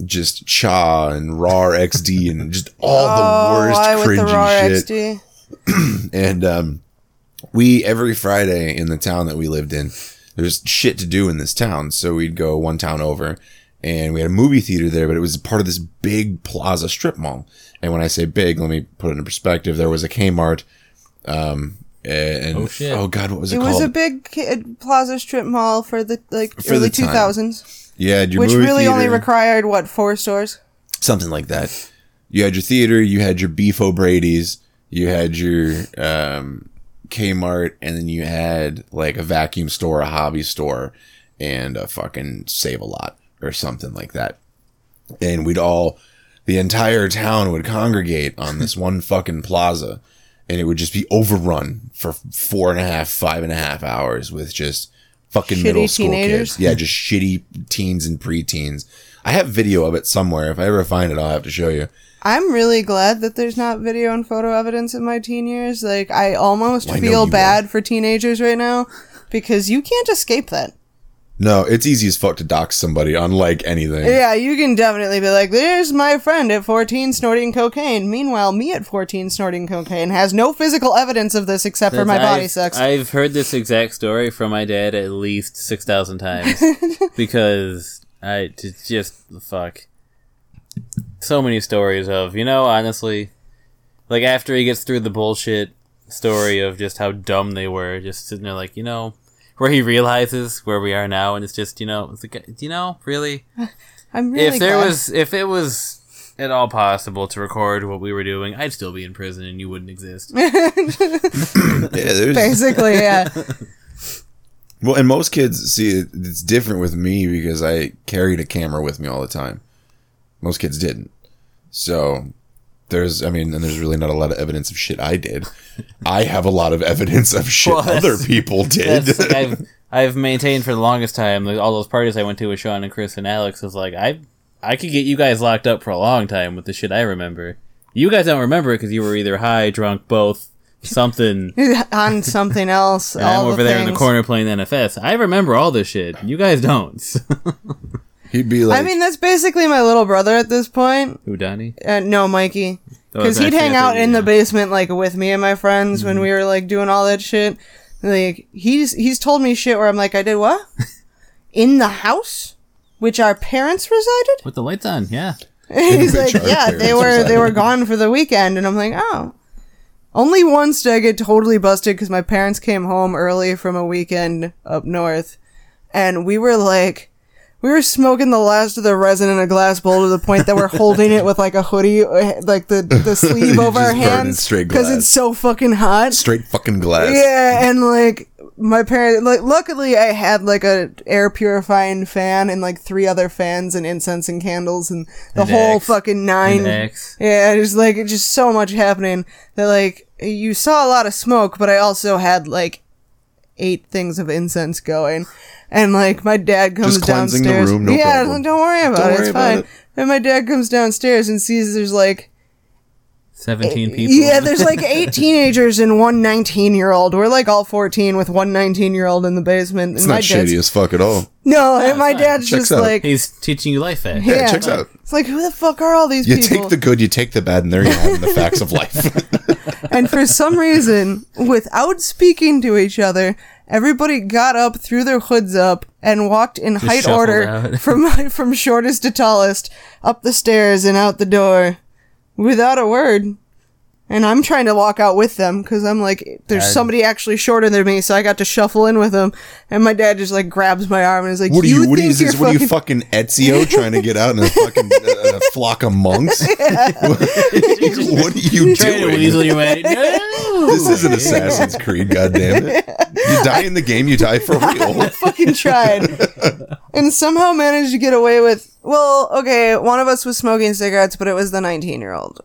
just Cha and Raw XD and just all the worst Oh, the cringy raw shit. XD? [clears throat] And um, we every Friday in the town that we lived in, there's shit to do in this town. So we'd go one town over, and we had a movie theater there, but it was part of this big plaza strip mall. And when I say big, let me put it in perspective. There was a Kmart. Um, and Oh, shit. oh god, what was it, It called? was a big ki- plaza strip mall for the like For early the time. two thousands, you had your which really only required what four stores. something like that. You had your theater, you had your Beef O'Brady's, you had your um, Kmart, and then you had like a vacuum store, a hobby store, and a fucking Save a Lot or something like that. And we'd all, the entire town would congregate on this [laughs] one fucking plaza, and it would just be overrun for four and a half, five and a half hours with just fucking Shitty middle school teenagers? kids. Yeah, just shitty teens and preteens. I have video of it somewhere. If I ever find it, I'll have to show you. I'm really glad that there's not video and photo evidence in my teen years. Like I almost Well, I know feel you bad for teenagers right now because you can't escape that. No, it's easy as fuck to dox somebody unlike anything. Yeah, you can definitely be like, "There's my friend at 14 snorting cocaine." Meanwhile, me at 14 snorting cocaine has no physical evidence of this except for my body I've, sucks. I've heard this exact story from my dad at least six thousand times [laughs] because I it's just fuck. So many stories of you know honestly, like after he gets through the bullshit story of just how dumb they were, just sitting there like you know where he realizes where we are now, and it's just you know it's like you know really [laughs] I'm really if there glad. was if it was at all possible to record what we were doing, I'd still be in prison and you wouldn't exist. [laughs] Yeah, there's basically yeah. [laughs] Well, and most kids see it, it's different with me because I carried a camera with me all the time. Most kids didn't. So there's, I mean, and there's really not a lot of evidence of shit I did. I have a lot of evidence of shit Well, other people [laughs] did. Like I've [laughs] I've maintained for the longest time. Like all those parties I went to with Sean and Chris and Alex was like I I could get you guys locked up for a long time with the shit I remember. You guys don't remember it because you were either high, drunk, both, something. [laughs] on something else. And all I'm over the there in the corner playing NFS. I remember all this shit. You guys don't. He'd be like, I mean, that's basically my little brother at this point. Who, Donnie? Uh, no, Mikey. Oh, Because okay, he'd hang out in the basement like with me and my friends when we were like doing all that shit. Like he's he's told me shit where I'm like, I did what? [laughs] in the house, which our parents resided. With the lights on, yeah. [laughs] he's [laughs] like, yeah, they parents were they were gone for the weekend, and I'm like, oh. Only once did I get totally busted because my parents came home early from a weekend up north, and we were like, we were smoking the last of the resin in a glass bowl to the point that we're holding it with like a hoodie, uh, like the the [laughs] sleeve You're over our hands straight because it's so fucking hot. straight fucking glass. Yeah, and like my parents, like luckily I had like a air purifying fan and like three other fans and incense and candles and the And whole X. fucking nine. And X. Yeah, just like it's just so much happening that like you saw a lot of smoke, but I also had like eight things of incense going. And like my dad comes Just cleansing the downstairs. room, no yeah, problem. don't worry about Don't it. worry It's about fine. it. And my dad comes downstairs and sees there's like 17 eh, people. yeah, there's like eight [laughs] teenagers and one 19 year old. We're like all 14 with one 19 year old in the basement. It's and not my shady dad's as fuck at all. no, and my dad's Checks just out. like He's teaching you life facts. Yeah, Yeah. it checks out. it's like who the fuck are all these You people? take the good, you take the bad, and there you have the facts of life. [laughs] [laughs] and for some reason, without speaking to each other, everybody got up, threw their hoods up, and walked in height order from [laughs] from shortest to tallest up the stairs and out the door without a word. And I'm trying to walk out with them because I'm like, there's I- somebody actually shorter than me, so I got to shuffle in with them. And my dad just like grabs my arm and is like, What are you? What think is this? you're What are you fucking- [laughs] fucking Ezio trying to get out in a fucking [laughs] uh, flock of monks? [laughs] what are you Trying to weasel your way. No! This isn't Assassin's Creed, goddamn it! You die in the game, you die for real. I fucking tried and somehow managed to get away with well okay one of us was smoking cigarettes but it was the 19 year old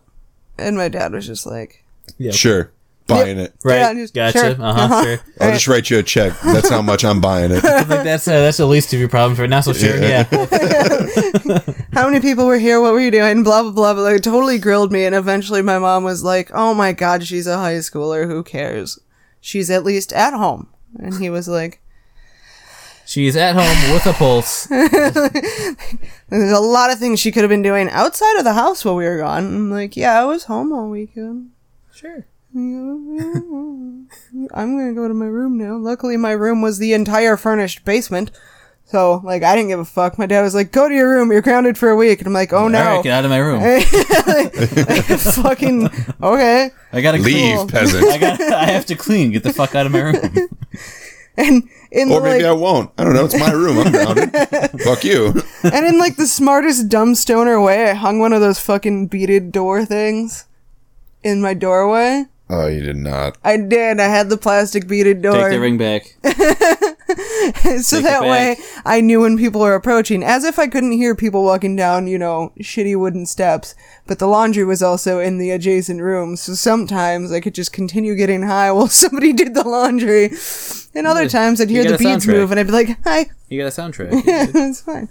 and my dad was just like Yeah. Sure, buying it. Right. Yeah, just- gotcha. sure. Uh huh. Uh-huh. Sure. I'll just write you a check. That's how much I'm buying it. [laughs] I think that's uh, that's the least of your problems right now. So sure. Yeah. [laughs] [laughs] how many people were here what were you doing blah blah blah but like totally grilled me and eventually my mom was like oh my god she's a high schooler who cares she's at least at home and he was like She's at home with a pulse. [laughs] there's a lot of things she could have been doing outside of the house while we were gone i'm like yeah i was home all weekend Sure. [laughs] I'm gonna go to my room now. Luckily, my room was the entire furnished basement. So, like, I didn't give a fuck. My dad was like, go to your room, you're grounded for a week. And I'm like, oh All no. right, get out of my room. [laughs] Fucking, okay. I gotta Leave, Cool. peasant. I got. I have to clean. Get the fuck out of my room. And in Or the, maybe I won't. I don't know. It's my room. I'm grounded. [laughs] Fuck you. and in like the smartest dumb stoner way, I hung one of those fucking beaded door things in my doorway. Oh, you did not. I did. I had the plastic beaded door. Take the ring back. [laughs] [laughs] so Take that way. I knew when people were approaching, as if I couldn't hear people walking down, you know, shitty wooden steps. But the laundry was also in the adjacent room, so sometimes I could just continue getting high [laughs] while somebody did the laundry. And other times I'd hear the beads soundtrack. move and I'd be like, hi. You got a soundtrack. [laughs] it's fine.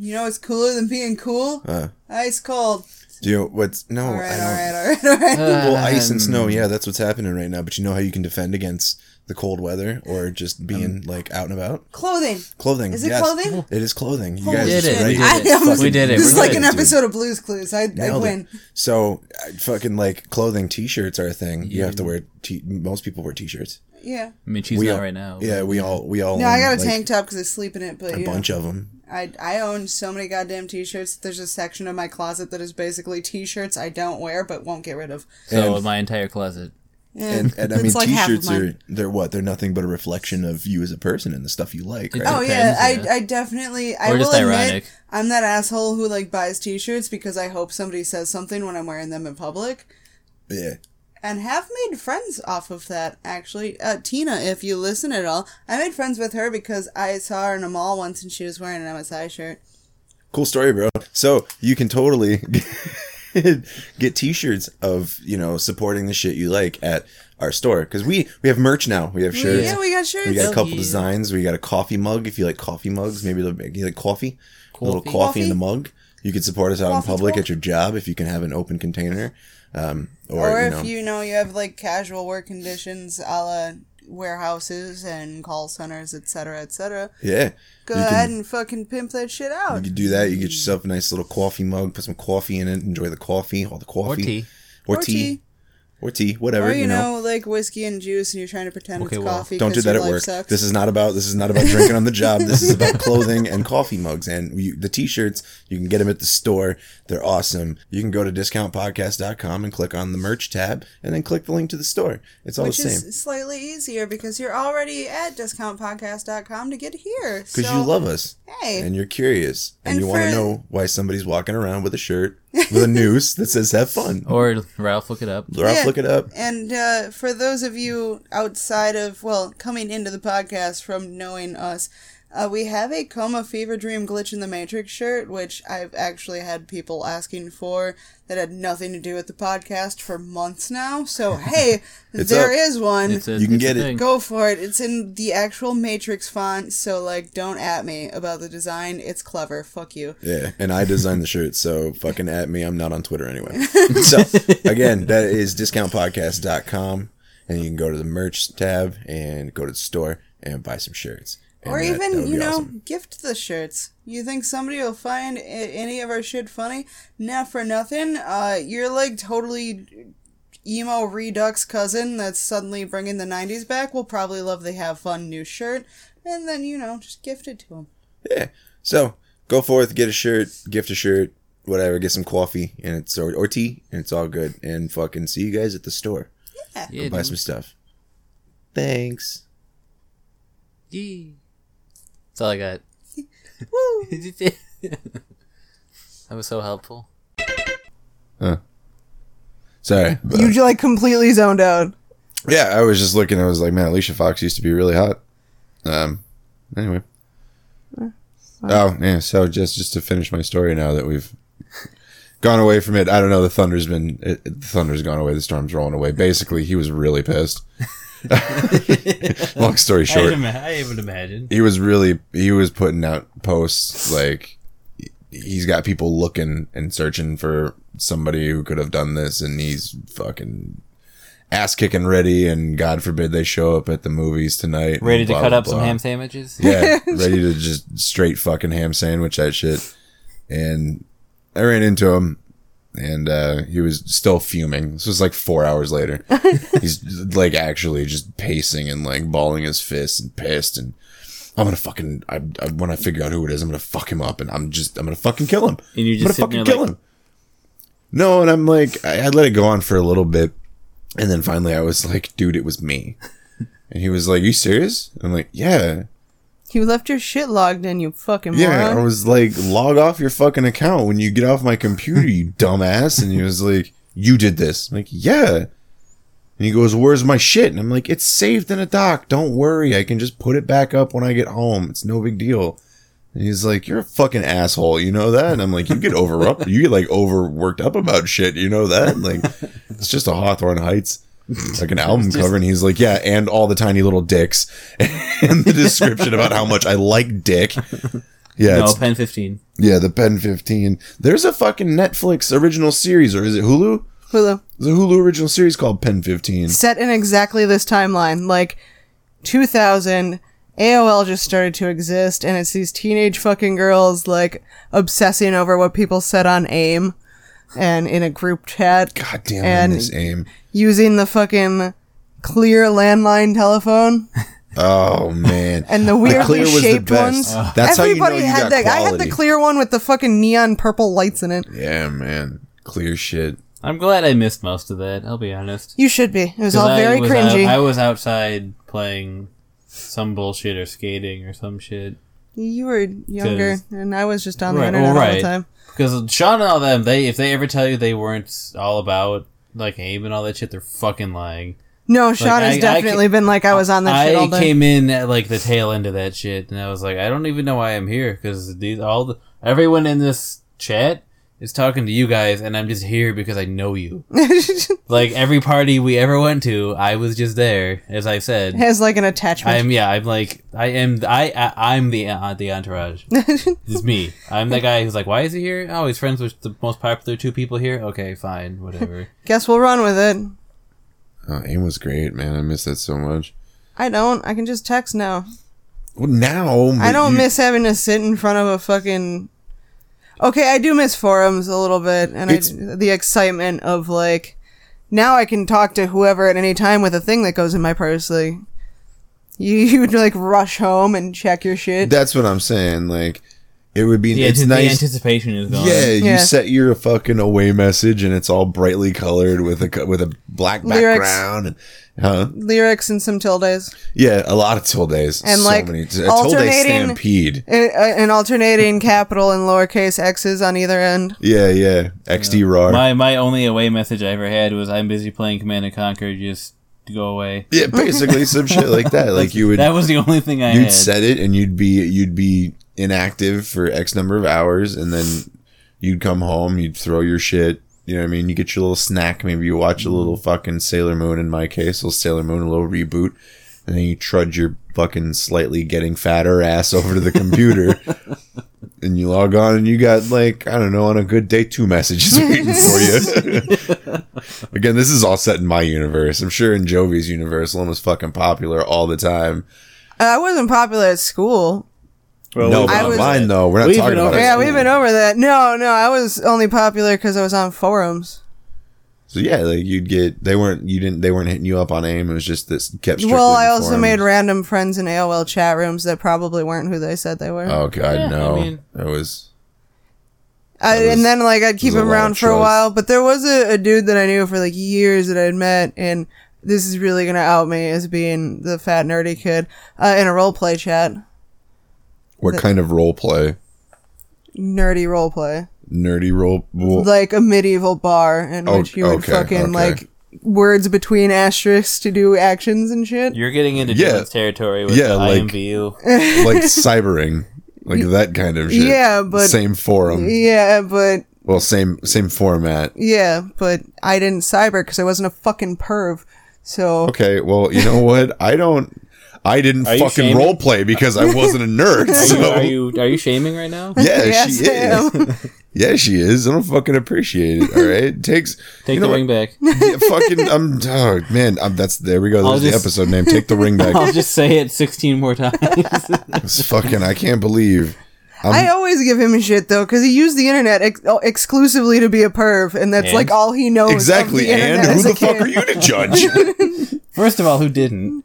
You know what's cooler than being cool? Uh, Ice cold. Do you know what's no? Alright, I don't. alright, alright, alright. Well, ice and Um, snow. Yeah, that's what's happening right now. But you know how you can defend against the cold weather or just being like out and about? Clothing. Clothing. Is it yes. clothing? It is clothing. You Holy guys did it. right. We did I it. am- We did it. This is We're like good. an episode of Blues Clues. I, I Nailed it. win. So, I fucking like clothing. T-shirts are a thing. You have to wear. T- most people wear T-shirts. Yeah. I mean, she's we not all, right now. Yeah, we all we all. No, I got a like, tank top because I sleep in it, but A you know, bunch of them. I I own so many goddamn t-shirts. There's a section of my closet that is basically t-shirts I don't wear but won't get rid of. So And- my entire closet. Yeah, And, and I mean, like T-shirts are they're what? They're nothing but a reflection of you as a person and the stuff you like, right? Oh yeah, I. I definitely I Or will just admit. I'm that asshole who like buys t-shirts because I hope somebody says something when I'm wearing them in public. yeah. And have made friends off of that actually uh, tina if you listen at all i made friends with her because i saw her in a mall once and she was wearing an msi shirt Cool story, bro. So you can totally [laughs] get t-shirts of you know supporting the shit you like at our store because we we have merch now. We have shirts. yeah we got shirts We got a couple yeah. designs. We got a coffee mug if you like coffee mugs. Maybe the- you like coffee, a little Coffee. coffee, in the mug. You can support us out in public talk. at your job if you can have an open container, um, or, or you if know, you know you have like casual work conditions a la warehouses and call centers etc etc yeah, go You can- ahead and fucking pimp that shit out. You could do that. You get yourself a nice little coffee mug, put some coffee in it, enjoy the coffee, all the coffee, Or tea. or, Or tea, tea. Or tea, whatever. or you, know, like whiskey and juice and you're trying to pretend Okay, it's well, coffee Don't do that at work. sucks. This is not about this is not about drinking on the job. This is about [laughs] clothing and coffee mugs. And you, the t-shirts, you can get them at the store. They're awesome. You can go to discountpodcast.com and click on the merch tab, and then click the link to the store. It's all which the same is slightly easier because you're already at discountpodcast.com to get here. because so, you love us Hey. and you're curious and, And you want to know why somebody's walking around with a shirt with a noose that says "Have fun." Or Ralph, look it up. Ralph, Yeah. look it up. And uh, for those of you outside of, well, coming into the podcast from knowing us, uh, we have a Coma Fever Dream Glitch in the Matrix shirt, which I've actually had people asking for that had nothing to do with the podcast for months now. So, [laughs] hey, It's there up. is one. A, You can get it. thing. Go for it. It's in the actual Matrix font, so, like, don't at me about the design. It's clever. Fuck you. Yeah, and I designed the shirt, so fucking at me. I'm not on Twitter anyway. [laughs] so again, that is discountpodcast.com, and you can go to the merch tab and go to the store and buy some shirts. And Or that- even, that you know, awesome. gift the shirts. You think somebody will find a- any of our shit funny? Nah, for nothing. Uh, you're like totally emo redux cousin that's suddenly bringing the 90s back. Will probably love the have fun new shirt. And then, you know, just gift it to him. yeah. So go forth, get a shirt, gift a shirt, whatever, get some coffee, and it's or, or tea, and it's all good. And fucking see you guys at the store. Yeah, Buy dude. some stuff. Thanks. Yee. That's all I got. [laughs] Woo! [laughs] [laughs] that was so helpful. Sorry. but- You like completely zoned out. yeah, I was just looking. I was like, man, Alicia Fox used to be really hot. Um. Anyway. Oh yeah. So just just to finish my story now that we've gone away from it. I don't know. The thunder's been it, it- the thunder's gone away. The storm's rolling away. Basically, he was really pissed. [laughs] Long story I, short, ima- I would imagine. he was really he was putting out posts like he's got people looking and searching for somebody who could have done this and he's fucking ass kicking ready and god forbid they show up at the movies tonight Ready and to blah, cut blah, up some ham sandwiches? yeah [laughs] ready to just straight fucking ham sandwich that shit and i ran into him and uh, he was still fuming. This was like four hours later. [laughs] He's like actually just pacing and like balling his fists and pissed. And I'm gonna fucking I, I when I figure out who it is, I'm gonna fuck him up, and I'm just I'm gonna fucking kill him. And you I'm gonna just sitting fucking there kill like, him. No, and I'm like I, I let it go on for a little bit, and then finally I was like, dude, it was me. [laughs] And he was like, "You serious?" I'm like, "Yeah, You left your shit logged in, you fucking yeah." I was like, "Log off your fucking account when you get off my computer, you [laughs] dumbass." And he was like, "You did this?" I'm like, "Yeah." And he goes, "Where's my shit?" And I'm like, "It's saved in a doc. Don't worry. I can just put it back up when I get home. It's no big deal." And he's like, "You're a fucking asshole. You know that?" And I'm like, "You get over up. [laughs] You get like overworked up about shit. You know that? Like, it's just a Hawthorne Heights." Like an [laughs] album cover, and he's like, "Yeah, and all the tiny little dicks, [laughs] and the description about how much I like dick." [laughs] Yeah, no, pen 15. yeah, the Pen 15. There's a fucking Netflix original series, or is it Hulu? Hulu. There's a Hulu original series called Pen 15. Set in exactly this timeline. Like, 2000, AOL just started to exist, and it's these teenage fucking girls, like, obsessing over what people said on AIM and in a group chat. God damn, And- I miss AIM. using the fucking clear landline telephone Oh man, and the clear weirdly was the shaped best. ones. That's Everybody how you know you had got that. I had the clear one with the fucking neon purple lights in it. Yeah, man, clear shit. I'm glad I missed most of that, I'll be honest. You should be. It was all I very was cringy. Out, I was outside playing some bullshit or skating or some shit. You were younger, and I was just on the Right, internet well, all right. the time. Because Sean and all them, they if they ever tell you they weren't all about like Abe and all that shit, they're fucking lying. No, Sean has I- I definitely ca- been like I was on that shit I all day. came in at like the tail end of that shit, and I was like, I don't even know why I'm here because these all the everyone in this chat is talking to you guys, and I'm just here because I know you. [laughs] Like every party we ever went to, I was just there, as I said. has like an attachment. I'm yeah. I'm like I am. I, I I'm the uh, the entourage. [laughs] It's me. I'm the guy who's like, why is he here? Oh, he's friends with the most popular two people here. Okay, fine, whatever. [laughs] Guess we'll run with it. Oh, AIM was great, man. I miss that so much. I don't. I can just text now. Well, now I don't you- miss having to sit in front of a fucking. Okay, I do miss forums a little bit, and I, It's- the excitement of like, now I can talk to whoever at any time with a thing that goes in my purse. Like, you [laughs] you would like rush home and check your shit. That's what I'm saying. Like, it would be. The, it's the nice. anticipation is gone. Yeah, you set your fucking away message, and it's all brightly colored with a with a black Lyrics. background. And, huh? Lyrics and some tildes, Yeah, a lot of tildes. And, so like, many. A tilde alternating- stampede. and, uh, and alternating capital and lowercase x's on either end. Yeah, yeah. XD raw. My my only away message I ever had was I'm busy playing Command and Conquer. Just go away. yeah, basically some shit like that. Like you [laughs] would That was the only thing I you'd had. set it and you'd be you'd be inactive for X number of hours and then you'd come home, you'd throw your shit, you know what I mean? You get your little snack, maybe you watch a little fucking Sailor Moon in my case, a little Sailor Moon, a little reboot, and then you trudge your fucking slightly getting fatter ass over to the computer. [laughs] And you log on and you got like, I don't know, on a good day two messages [laughs] waiting for you. [laughs] Again, this is all set in my universe. I'm sure in Jovia's universe, Lone was fucking popular all the time. Uh, I wasn't popular at school. Well, no, we've I was- online though, we're not We've talking been about over- it. Yeah, we've been over that. No, no, I was only popular because I was on forums. So yeah, like you'd get they weren't you didn't they weren't hitting you up on AIM. It was just this kept. Well, I also forums. made random friends in AOL chat rooms that probably weren't who they said they were. Oh god, Yeah, I no! mean- it was I, was- and then like I'd keep was a him around of for a while, but there was a, a dude that I knew for like years that I'd met, and this is really gonna out me as being the fat nerdy kid uh, in a role play chat, what kind of role play? nerdy role play, Nerdy role. Well, like a medieval bar in Oh, which you would okay, fucking okay. like words between asterisks to do actions and shit. You're getting into Yeah. Dylan's territory with Yeah, the like- IMVU. [laughs] like cybering, like that kind of shit. Yeah, but- same forum. Yeah, but Well, same same format. yeah, but I didn't cyber because I wasn't a fucking perv. So Okay, well, you know what? I don't. I didn't Are fucking shaming? role play because I wasn't a nerd. [laughs] Are so you, are you are you shaming right now? yeah, [laughs] Yes, she is. [laughs] yeah, she is. I don't fucking appreciate it. All right, it takes. Take you know the ring back. Yeah, fucking, I'm. Oh man, I'm, that's there we go. I'll There's the episode name. Take the ring back. I'll just say it 16 more times. It's fucking. I can't believe. I always give him shit though because he used the internet ex- oh, exclusively to be a perv, and that's And? like all he knows. of Exactly. the And who as the fuck kid. are you to judge? First of all, who didn't?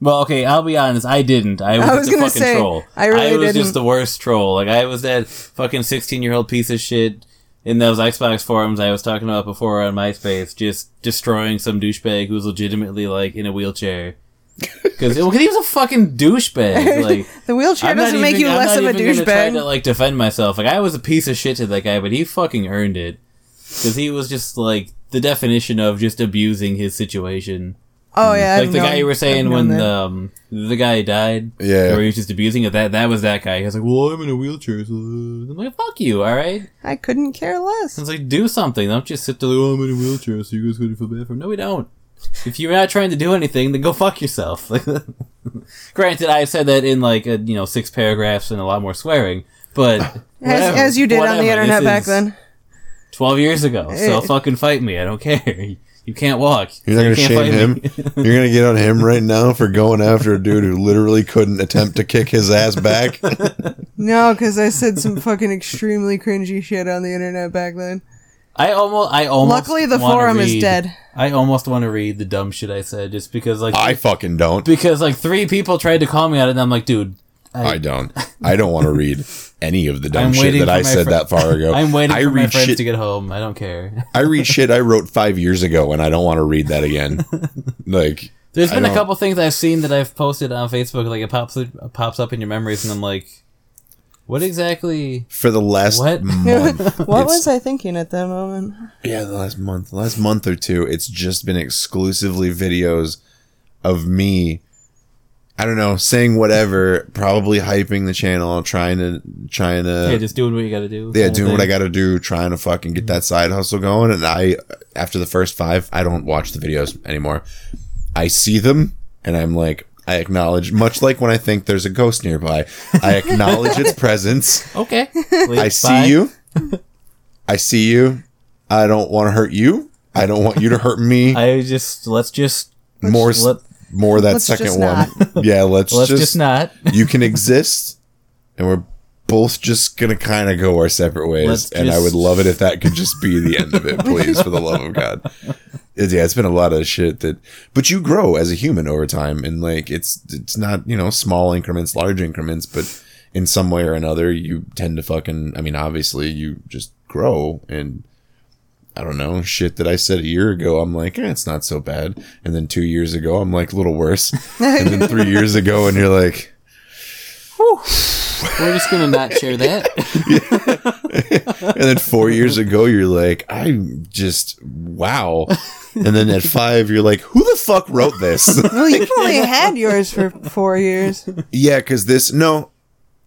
Well, okay, I'll be honest. I didn't. I was, I was the gonna fucking say, troll. I really was didn't. just the worst troll. Like I was that fucking sixteen-year-old piece of shit in those Xbox forums I was talking about before on MySpace, just destroying some douchebag who was legitimately like in a wheelchair. [laughs] Because he was a fucking douchebag. [laughs] Like The wheelchair doesn't make you I'm less of a even gonna Try to like defend myself. Like I was a piece of shit to that guy, but he fucking earned it because he was just like the definition of just abusing his situation. Oh yeah, like I've the guy you were saying when known that. um the guy died, Yeah. where he was just abusing it. That that was that guy. He was like, "Well, I'm in a wheelchair." So I'm like, "Fuck you, all right." I couldn't care less. It's like do something. Don't just sit there. Like, oh, I'm in a wheelchair, so you guys gonna feel bad for? Me. No, we don't. If you're not trying to do anything, then go fuck yourself. [laughs] Granted, I said that in like a, you know six paragraphs and a lot more swearing, but [laughs] As, whatever, as you did on the internet This back then. Twelve years ago, so fucking fight me. I don't [laughs] care. You can't walk. You're not gonna shame him. [laughs] You're gonna get on him right now for going after a dude who literally couldn't attempt to kick his ass back. [laughs] No, because I said some fucking extremely cringy shit on the internet back then. I almost, I almost. Luckily, the wanna forum is dead. I almost want to read the dumb shit I said, just because like I fucking don't. because like three people tried to call me out, and I'm like, dude, I don't. I don't want to read [laughs] any of the dumb shit that I said fri- that far ago. [laughs] I'm waiting I for my read friends shit. to get home. I don't care. [laughs] I read shit I wrote five years ago, and I don't want to read that again. like, There's I been a don't- couple things I've seen that I've posted on Facebook, like it pops it pops up in your memories, and I'm like, What exactly? for the last What? month. What was I thinking at that moment? Yeah, the last month, the last month or two, it's just been exclusively videos of me. I don't know, saying whatever, probably hyping the channel, trying to, trying to, yeah, just doing what you got to do. yeah, doing what I got to do, trying to fucking get that side hustle going. And I, after the first five, I don't watch the videos anymore. I see them and I'm like, I acknowledge, much like when I think there's a ghost nearby, I acknowledge its [laughs] presence. Okay. I see you. [laughs] I see you. I don't want to hurt you. I don't want you to hurt me. I just let's just more, let, more that Let's second just one. [laughs] yeah, let's, let's just, just, not. [laughs] you can exist, and we're both just gonna kind of go our separate ways. Let's and I would love it if that could just be the end of it, [laughs] please, for the love of God. It's, yeah, it's been a lot of shit that, but you grow as a human over time, and like it's it's not you know small increments, large increments, but in some way or another, you tend to fucking. I mean, obviously, you just grow and. I don't know, shit that I said a year ago, I'm like, eh, it's not so bad. And then two years ago, I'm like, a little worse. and then three [laughs] years ago, and you're like, We're just gonna not share that. [laughs] and then four years ago, you're like, I'm just, wow. And then at five, you're like, who the fuck wrote this? [laughs] Well, you've only had yours for four years. yeah, because this, no,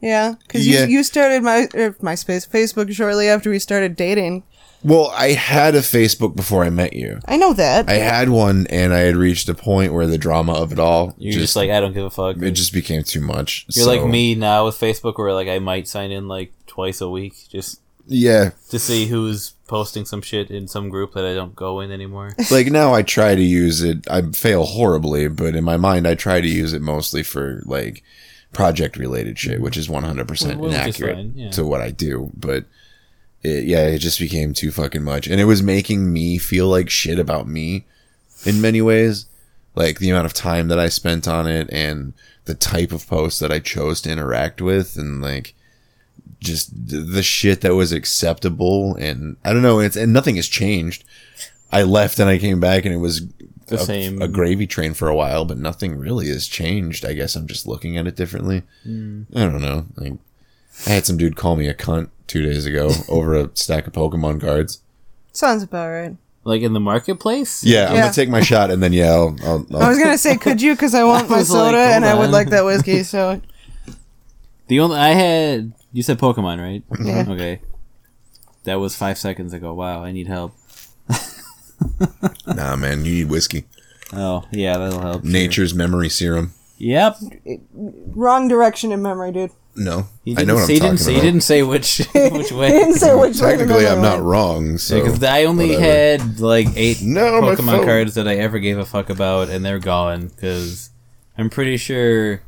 Yeah, because Yeah. you, you started my er, MySpace, Facebook shortly after we started dating. Well, I had a Facebook before I met you. I know that. I had one, and I had reached a point where the drama of it all You're just, like I don't give a fuck. it just became too much. You're So, like me now with Facebook, where like I might sign in like twice a week just Yeah, to see who's posting some shit in some group that I don't go in anymore. [laughs] like now I try to use it. I fail horribly, but in my mind, I try to use it mostly for like project related shit, which is 100% Well, which is inaccurate yeah. to what I do. But it, yeah, it just became too fucking much. And it was making me feel like shit about me in many ways. Like the amount of time that I spent on it and the type of posts that I chose to interact with and like just the shit that was acceptable and I don't know it's and nothing has changed. I left and I came back and it was The a, same. a gravy train for a while, but nothing really has changed. I guess I'm just looking at it differently. Hmm. I don't know. Like I had some dude call me a cunt two days ago over a stack of Pokemon cards. Sounds about right. Like in the marketplace. Yeah, I'm Yeah. gonna take my shot and then yeah, I'll, I'll, I'll I was gonna say, could you? Because [laughs] I want I my was like, soda and I would on. like that whiskey. So [laughs] The only I had. You said Pokemon, right? Yeah. [laughs] Okay. That was five seconds ago. Wow, I need help. nah, man, you need whiskey. Oh yeah, that'll help. Nature's memory serum. Yep. wrong direction in memory, dude. No, He I didn't, know what I'm he talking didn't say, about. He didn't say which [laughs] [laughs] which way. He didn't say which way Technically, I'm not went. wrong. So Because I only whatever. had like eight No, Pokemon cards that I ever gave a fuck about, and they're gone. Because I'm pretty sure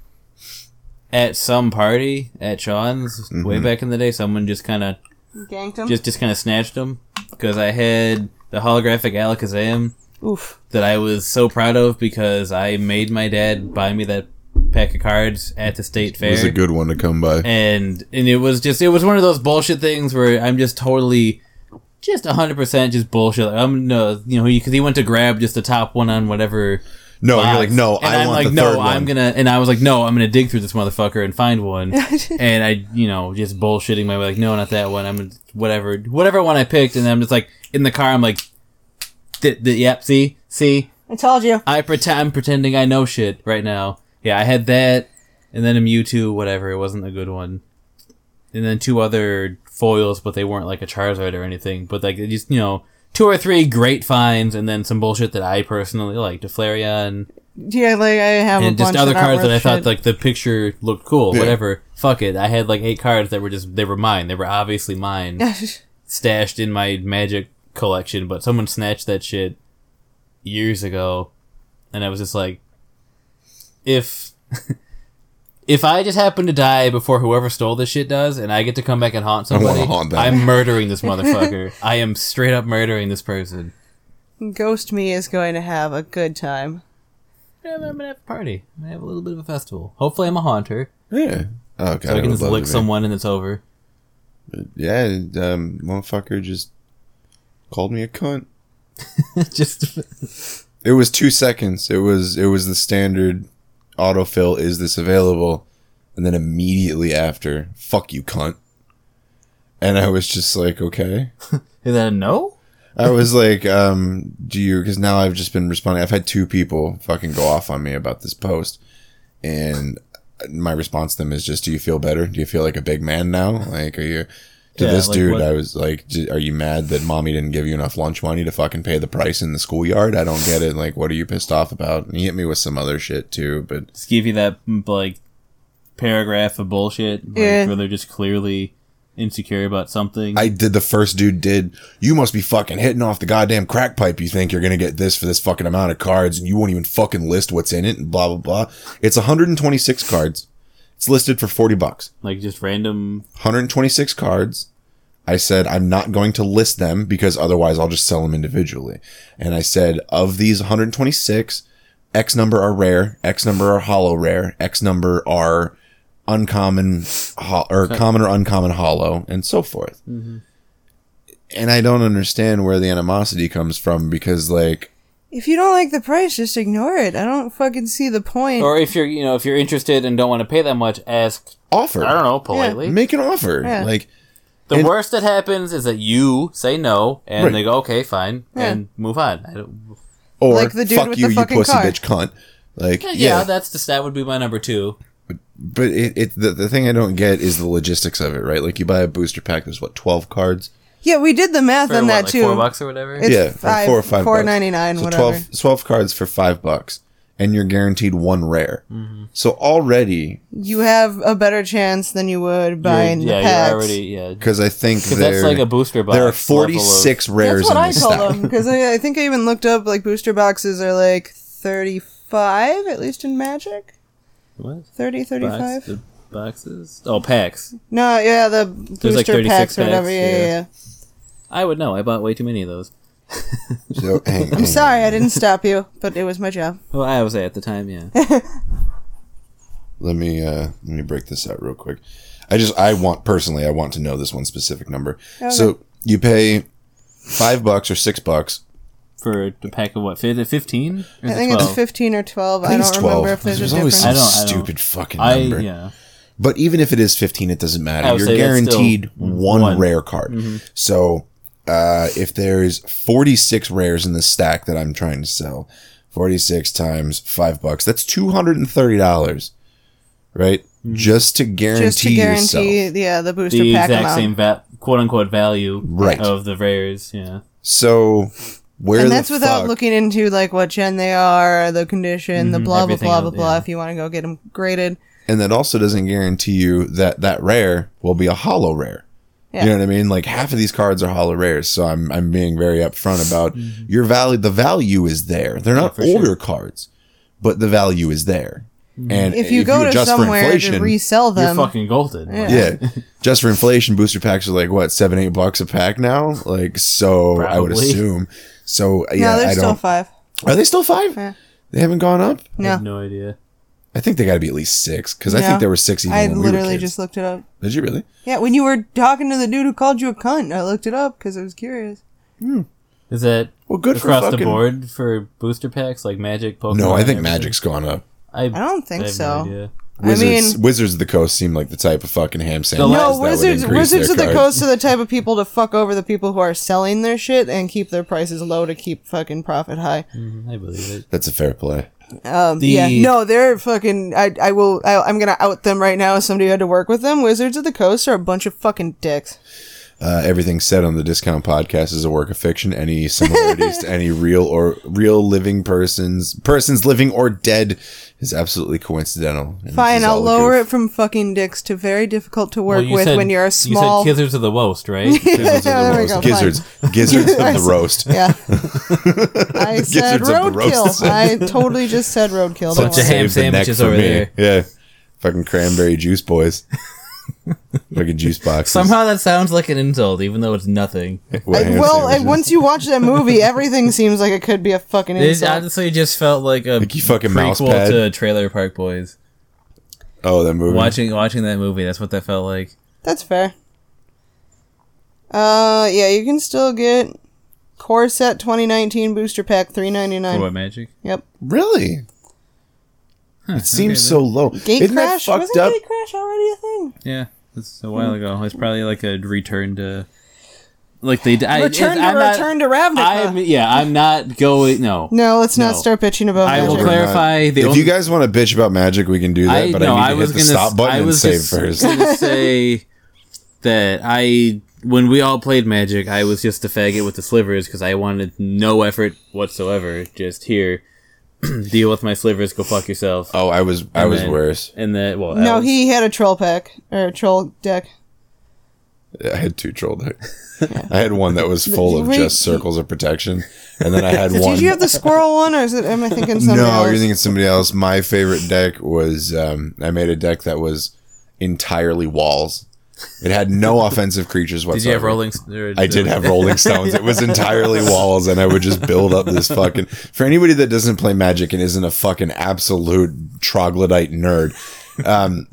at some party at Sean's Mm-hmm. way back in the day, someone just kind of Ganked him. just just kind of snatched them. Because I had the holographic Alakazam Oof. that I was so proud of because I made my dad buy me that pack of cards at the state fair. It was a good one to come by. and and it was just it was one of those bullshit things where I'm just totally just hundred percent just bullshit. Like, I'm no, you know, because he went to grab just the top one on whatever. No, box, you're like, no, and I I'm want like, the no, third one. I'm gonna, and I was like, no, I'm gonna dig through this motherfucker and find one. [laughs] and I, you know, just bullshitting my way, like, no, not that one. I'm whatever, whatever one I picked, and I'm just like in the car. I'm like, th- th- yep, see, see, I told you. I pretend I'm pretending I know shit right now. Yeah, I had that, and then a Mewtwo, whatever. It wasn't a good one. And then two other foils, but they weren't like a Charizard or anything. But like just you know, two or three great finds, and then some bullshit that I personally liked, Deflaria and Yeah, like I have a and bunch just other that cards that I worth thought like the picture looked cool. Yeah. Whatever, fuck it. I had like eight cards that were just they were mine. They were obviously mine [laughs] stashed in my magic collection, but someone snatched that shit years ago, and I was just like, if [laughs] if I just happen to die before whoever stole this shit does, and I get to come back and haunt somebody, haunt. I'm murdering this [laughs] motherfucker. I am straight up murdering this person. Ghost me is going to have a good time. Yeah, I'm gonna have a party. I'm gonna have a little bit of a festival. Hopefully, I'm a haunter, yeah. Oh god, so I I can would just love lick someone and it's over. Yeah, um, motherfucker just called me a cunt. [laughs] just It was two seconds. It was it was the standard autofill. Is this available? and then immediately after, "Fuck you, cunt." And I was just like, okay. [laughs] Is that a no? I was like, um, do you, cause now I've just been responding. I've had two people fucking go off on me about this post. And my response to them is just, do you feel better? Do you feel like a big man now? Like, are you, to Yeah, this like dude, what- I was like, are you mad that mommy didn't give you enough lunch money to fucking pay the price in the schoolyard? I don't get it. Like, what are you pissed off about? And he hit me with some other shit too, but Just give you that like paragraph of bullshit like, Yeah. where they're just clearly insecure about something. I did the first dude did. You must be fucking hitting off the goddamn crack pipe. You think you're gonna get this for this fucking amount of cards, and you won't even fucking list what's in it, and blah blah blah. It's 126 cards. It's listed for 40 bucks. like just random. 126 cards. I said I'm not going to list them because otherwise I'll just sell them individually. And I said of these 126, X number are rare, X number are hollow rare, X number are uncommon ho- or common or uncommon hollow, and so forth. Mm-hmm. And I don't understand where the animosity comes from because like If you don't like the price, just ignore it. I don't fucking see the point. Or if you're you know if you're interested and don't want to pay that much, ask offer, I don't know politely. make an offer. Yeah. Like The And- worst that happens is that you say no, and Right. they go, "Okay, fine," Yeah. and move on. I don't, or Like the dude fuck with you, the you fucking pussy car. bitch cunt. Like yeah, yeah, that's just that would be my number two. But it, it the, the thing I don't get is the logistics of it, right? Like you buy a booster pack, there's what twelve cards. Yeah, we did the math For on what, that like too. four bucks or whatever. It's yeah, like four or five. four bucks. ninety nine, So whatever. 12, 12 cards for five bucks, and you're guaranteed one rare. Mm-hmm. So already, You have a better chance than you would You're- buying yeah, the packs. you're already yeah. because I think there that's like a booster box. there are forty six rares That's what in I the told stack. them because I, I think I even looked up like booster boxes are like thirty five at least in Magic. What? 30, 35? the boxes? Oh, packs. No, yeah, the booster like 36 packs or whatever. Yeah, yeah, yeah. yeah. I would know. I bought way too many of those. [laughs] So, hang, I'm hang sorry, on. I didn't stop you, but it was my job. Well, I was at the time, yeah. [laughs] Let me uh let me break this out real quick. I just I want personally I want to know this one specific number. So you pay five bucks or six bucks. For a pack of what? Fifteen? I is it think 12? it's fifteen or twelve. I, I don't it's twelve. remember if there's, there's a always difference. some I don't- I don't- stupid fucking I number. yeah. But even if it is 15, it doesn't matter. You're say that's still guaranteed one, one. rare card. So, uh, if there's 46 rares in the stack that I'm trying to sell, 46 times five bucks, that's $230, right? Just to guarantee, Just to yourself. guarantee, yeah, the booster The pack exact amount. same va- quote unquote value Right. of the rares, yeah. So, where and that's without fuck- looking into like what gen they are, the condition, the Mhm, blah blah blah blah else, blah. yeah. If you want to go get them graded, and that also doesn't guarantee you that that rare will be a holo rare. Yeah. You know what I mean? Like half of these cards are holo rares, so I'm I'm being very upfront about your value. The value is there. They're not Mm-hmm. older sure. cards, but the value is there. Mm-hmm. And if you go to adjust for somewhere to inflation- resell You're fucking golden. Yeah. yeah, [laughs] just for inflation, booster packs are like what seven, eight bucks a pack now. Like so, I would assume. So yeah, no, they're I still don't. five. Are they still five? Yeah. They haven't gone up. I No, have no idea. I think they got to be at least six because I No. think there were six even I when we literally were kids. just looked it up. Did you really? Yeah, when you were talking to the dude who called you a cunt, I looked it up because I was curious. Is that Well, good for across the fucking- board for booster packs like Magic, Pokemon? No, I think everything? Magic's gone up. I, I don't think I have so. No idea. Wizards, I mean, Wizards of the Coast seem like the type of fucking ham sandwich. No, that no, would wizards. increase Wizards their of the cards. Coast are the type of [laughs] people to fuck over the people who are selling their shit and keep their prices low to keep fucking profit high. Mhm, I believe it. That's a fair play. Um, The- yeah, no, they're fucking. I, I will. I, I'm gonna out them right now. As somebody who had to work with them, Wizards of the Coast are a bunch of fucking dicks. Uh, everything said on the discount podcast is a work of fiction. Any similarities to any real or real living persons, persons living or dead, is absolutely coincidental. And Fine, I'll lower it from fucking dicks to very difficult to work Well, with said- when you're a small. You said Kithers [laughs] of the [laughs] Wost, right? [laughs] yeah, there we go. Gizzards, gizzards of the roast. Yeah. I said Gizzards of the roast. roadkill. I totally just said roadkill. don't Bunch of ham Save sandwiches for over me. there. Yeah, fucking cranberry juice boys. [laughs] fucking juice box. Somehow that sounds like an insult, even though it's nothing. What, I- well, and once you watch that movie, everything seems like it could be a fucking insult. It honestly just felt like a Like fucking mouse prequel pad. to Trailer Park Boys. oh, that movie. Watching watching that movie, that's what that felt like. That's fair. Uh, yeah, you can still get Core Set 2019 Booster Pack 3.99. What magic? Yep. Really? It seems so low. Gate Isn't that crash? fucked Wasn't up? Gatecrash already a thing? Yeah, it's a hmm. while ago. It's probably like a return to, like they. I, Return to I'm not- return to Ravnica. I'm yeah. I'm not going. No. no, let's not start bitching about I will magic. We're clarify the if only- you guys want to bitch about magic, we can do that. I but no, I I need to was hit the gonna. stop button I and save just first. gonna [laughs] say that I when we all played Magic, I was just a faggot with the slivers because I wanted no effort whatsoever. Just here, [clears throat] deal with my slivers. Go fuck yourself. Oh, I was I And was then- worse. And then well, No, I was- he had a troll pack or a troll deck. I had two troll decks. I had one that was [laughs] full of Wait, just circles of protection, and then I had [laughs] one. Did you have the squirrel one, or is it? Am I thinking [laughs] something no, else? you're thinking somebody else. My favorite deck was um, I made a deck that was entirely walls. It had no offensive creatures whatsoever. Did you have rolling? Or, I did have Rolling Stones. It was entirely [laughs] walls, and I would just build up this fucking. For anybody that doesn't play Magic and isn't a fucking absolute troglodyte nerd, um,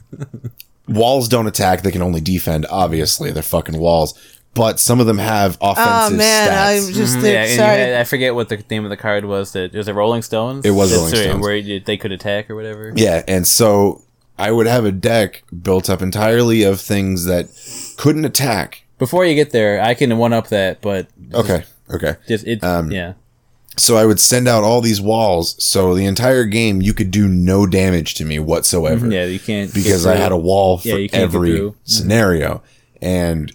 walls don't attack; they can only defend. Obviously, they're fucking walls. But some of them have offensive Oh offensive man, I stats. just Mhm, yeah, sorry. had, I forget what the name of the card was. That it was a Rolling Stones. It was That's Rolling right, Stones. where they could attack or whatever. Yeah, and so I would have a deck built up entirely of things that couldn't attack. Before you get there, I can one up that, but Okay, okay. just it. Um, yeah, So I would send out all these walls, so the entire game you could do no damage to me whatsoever. yeah, you can't because I had a wall for Yeah, you can't get every scenario, and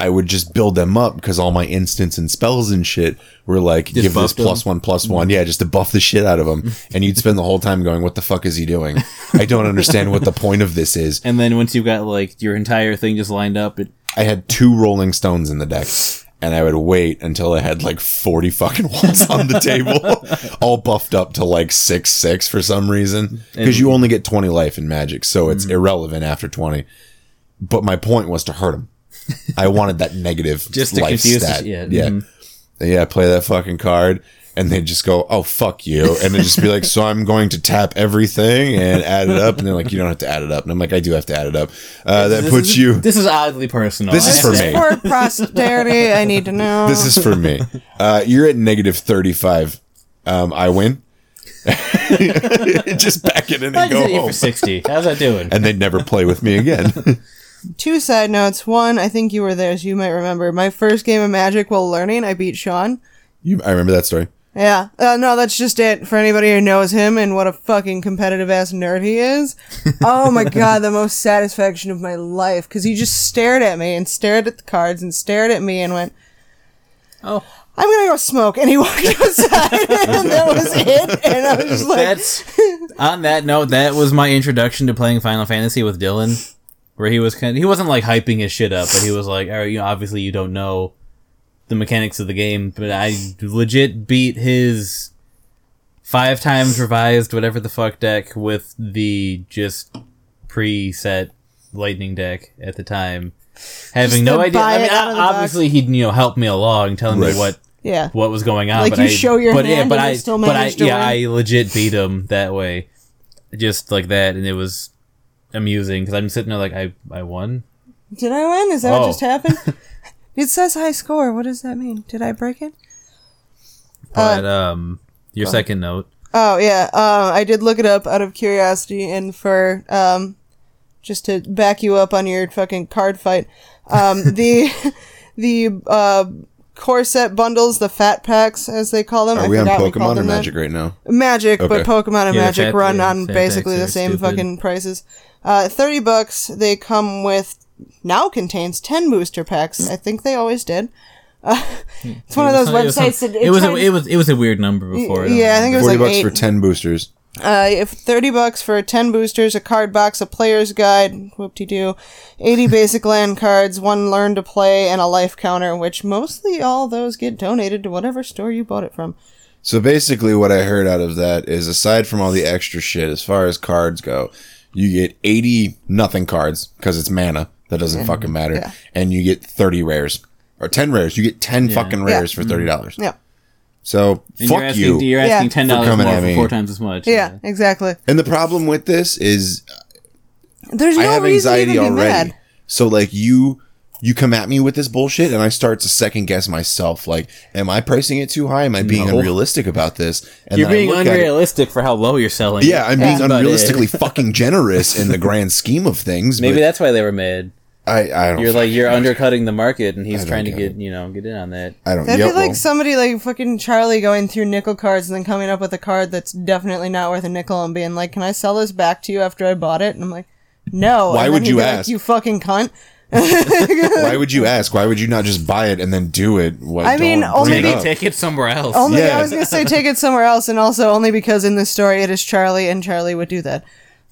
I would just build them up because all my instants and spells and shit were like give this plus one plus one, yeah, just to buff the shit out of them. [laughs] and you'd spend the whole time going, "What the fuck is he doing? I don't understand what the point of this is." And then once you've got like your entire thing just lined up, it I had two Rolling Stones in the deck. And I would wait until I had like 40 fucking [laughs] ones on the table, [laughs] all buffed up to like 6 6 for some reason. Because you only get 20 life in Magic, so it's Mm-hmm. irrelevant after 20. But my point was to hurt him. I wanted that negative [laughs] Just to life confuse the stat. sh- yeah, yeah. mhm. Yeah, play that fucking card. And they'd just go, oh, fuck you. And then just be like, so I'm going to tap everything and add it up. And they're like, you don't have to add it up. And I'm like, I do have to add it up. Uh, that This puts is- you. This is oddly personal. This is for me. For posterity, I need to know. This is for me. Uh, you're at negative 35. Um, I win. [laughs] just back it in and just go home. for sixty. How's that doing? And they'd never play with me again. [laughs] Two side notes. One, I think you were there, so you might remember. My first game of Magic while learning, I beat Sean. you, I remember that story. Yeah. Uh, no, that's just it. For anybody who knows him and what a fucking competitive ass nerd he is. [laughs] oh my god, the most satisfaction of my life. Because he just stared at me and stared at the cards and stared at me and went, oh, I'm gonna go smoke. And he [laughs] walked outside [laughs] and that was it. And I was just like, that's on that note. That was my introduction to playing Final Fantasy with Dylan, where he was kind. he wasn't like hyping his shit up, but he was like, "All right, you know, obviously you don't know the mechanics of the game, but I legit beat his five times revised whatever the fuck deck with the just preset lightning deck at the time." Having no idea. I mean, it out obviously he'd you know help me along, telling Right. me what yeah. what was going on. Like, but you I, show your but, yeah, hand but and I, still but I, to yeah, win. I legit beat him that way, just like that, and it was amusing because I'm sitting there like I, I won. Did I win? Is that Oh. what just happened? [laughs] it says high score. What does that mean? Did I break it? But um, your second note, Oh yeah, um, I did look it up out of curiosity and for um, just to back you up on your fucking card fight. Um, [laughs] the the uh, core set bundles, the fat packs as they call them. Are I we on forgot called Pokemon or them that. Magic right now? Magic, but Pokemon and Yeah, Magic fat- run yeah, on basically the same stupid. fucking prices. Uh, Thirty bucks. They come with now contains ten booster packs. I think they always did. [laughs] Uh, it's one of those It was some- websites that it was a, it was it was a weird number before. I don't Yeah, I think it was Forty like bucks eight. for ten boosters. Uh, if thirty bucks for ten boosters, a card box, a player's guide, whoop de doo, eighty basic [laughs] land cards, one learn to play, and a life counter. Which mostly all those get donated to whatever store you bought it from. So basically, what I heard out of that is, aside from all the extra shit, as far as cards go, you get eighty nothing cards because it's mana. That doesn't fucking matter, Yeah. and you get thirty rares or ten rares. You get ten fucking rares for thirty dollars. Yeah, So And fuck you're asking, you. You're asking ten dollars For more for four times as much. yeah, exactly. And the problem with this is There's I no have reason to anxiety even be already. mad. So like you you come at me with this bullshit, and I start to second guess myself. Like, am I pricing it too high? Am I being No. unrealistic about this? And You're being look at it- unrealistic for how low you're selling. Yeah, I'm being That's about it. unrealistically [laughs] fucking generous in the grand scheme of things. Maybe but that's why they were mad. I, I don't. You're like you're undercutting the market, and he's trying to get get you know get in on that. I don't. That'd yeah, be like well, somebody like fucking Charlie going through nickel cards and then coming up with a card that's definitely not worth a nickel and being like, "Can I sell this back to you after I bought it?" And I'm like, "No." Why And would you be like, ask? you fucking cunt. Why would you ask? Why would you not just buy it and then do it? What, I mean, don't only bring it Maybe up. take it somewhere else. Only Yeah. I was gonna say take it somewhere else, and also only because in this story it is Charlie, and Charlie would do that.